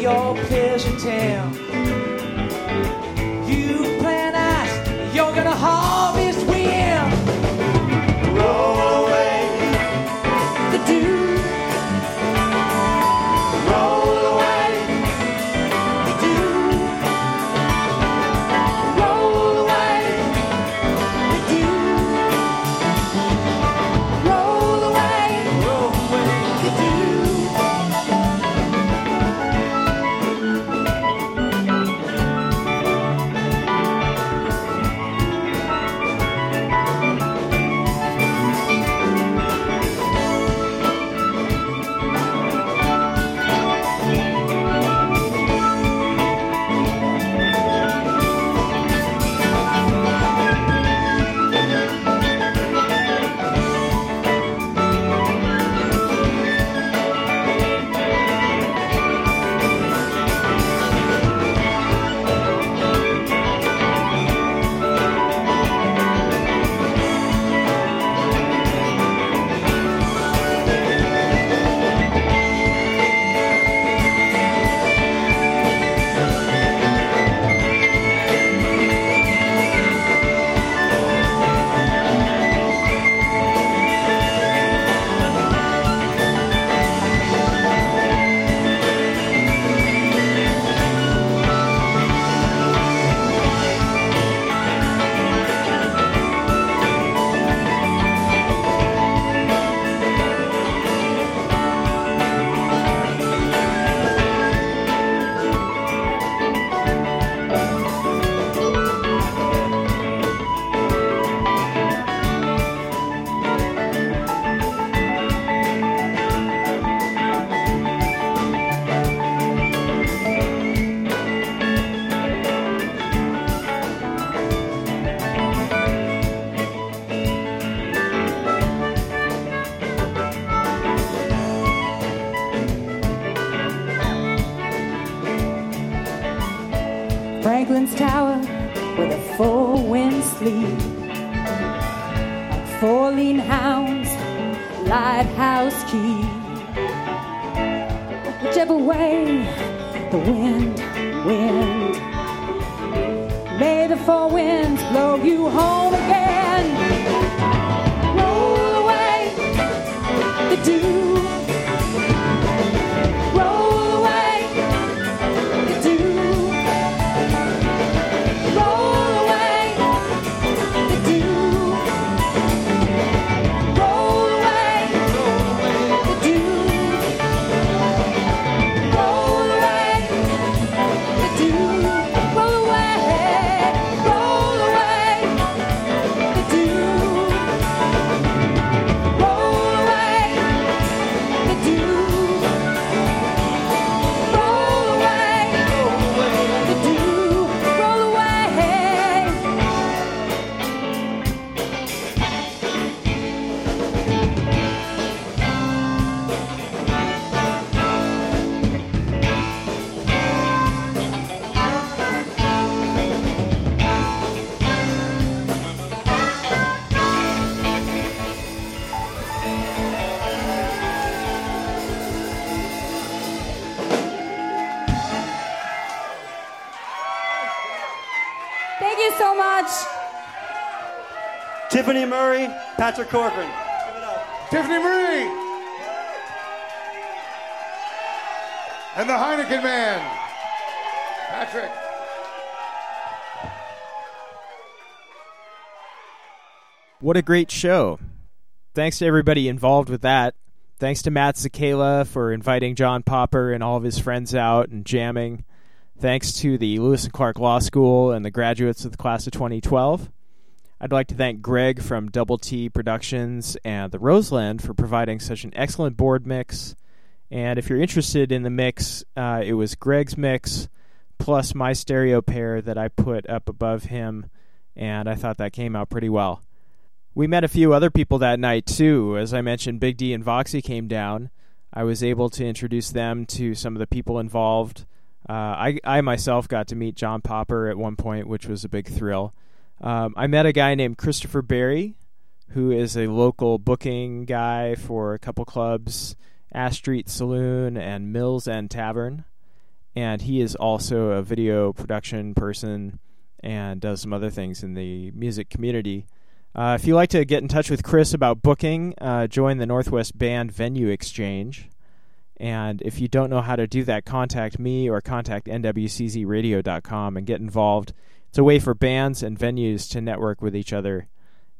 Your pleasure town. So. Tiffany Murray, Patrick Corcoran. Tiffany Murray! And the Heineken Man. Patrick. What a great show. Thanks to everybody involved with that. Thanks to Matt Zakala for inviting John Popper and all of his friends out and jamming. Thanks to the Lewis and Clark Law School and the graduates of the class of 2012. I'd like to thank Greg from Double Tee Productions and the Roseland for providing such an excellent board mix. And if you're interested in the mix, uh, it was Greg's mix plus my stereo pair that I put up above him, and I thought that came out pretty well. We met a few other people that night too. As I mentioned, Big D and Voxy came down. I was able to introduce them to some of the people involved. Uh, I, I myself got to meet John Popper at one point, which was a big thrill. Um, I met a guy named Christopher Berry, who is a local booking guy for a couple clubs, Ash Street Saloon and Mills End Tavern. And he is also a video production person and does some other things in the music community. Uh, if you'd like to get in touch with Chris about booking, uh, join the Northwest Band Venue Exchange. And if you don't know how to do that, contact me or contact nwczradio.com and get involved. It's a way for bands and venues to network with each other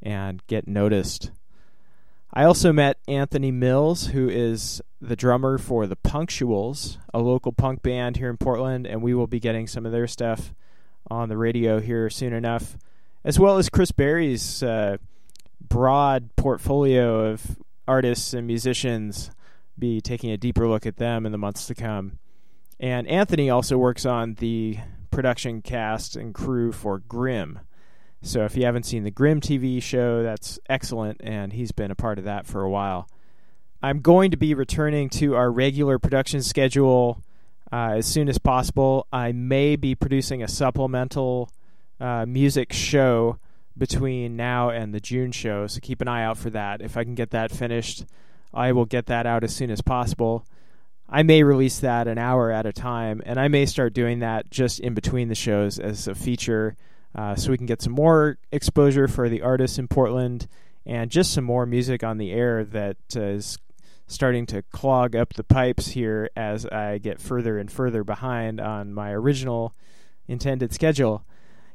and get noticed. I also met Anthony Mills, who is the drummer for the Punctuals, a local punk band here in Portland, and we will be getting some of their stuff on the radio here soon enough, as well as Chris Berry's uh, broad portfolio of artists and musicians. Be taking a deeper look at them in the months to come. And Anthony also works on the production cast and crew for Grimm. So if you haven't seen the Grimm TV show, that's excellent, and he's been a part of that for a while. I'm going to be returning to our regular production schedule uh, as soon as possible. I may be producing a supplemental uh, music show between now and the June show, so keep an eye out for that. If I can get that finished, I will get that out as soon as possible. I may release that an hour at a time, and I may start doing that just in between the shows as a feature uh, so we can get some more exposure for the artists in Portland and just some more music on the air that uh, is starting to clog up the pipes here as I get further and further behind on my original intended schedule.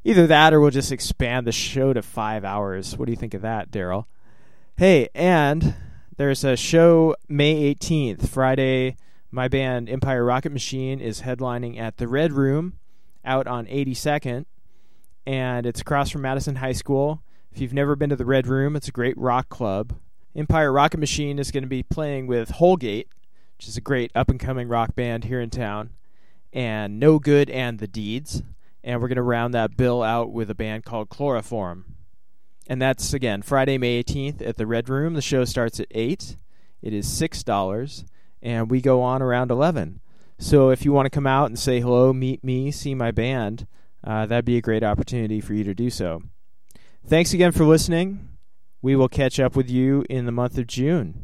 Either that or we'll just expand the show to five hours. What do you think of that, Daryl? Hey, and there's a show May 18th, Friday. My band Empire Rocket Machine is headlining at the Red Room out on 82nd and it's across from Madison High School. If you've never been to the Red Room, it's a great rock club. Empire Rocket Machine is going to be playing with Holgate, which is a great up and coming rock band here in town, and No Good and the Deeds. And we're going to round that bill out with a band called Chloroform. And that's, again, Friday, May 18th at the Red Room. The show starts at 8. It is $6, and we go on around 11. So if you want to come out and say hello, meet me, see my band, uh, that'd be a great opportunity for you to do so. Thanks again for listening. We will catch up with you in the month of June.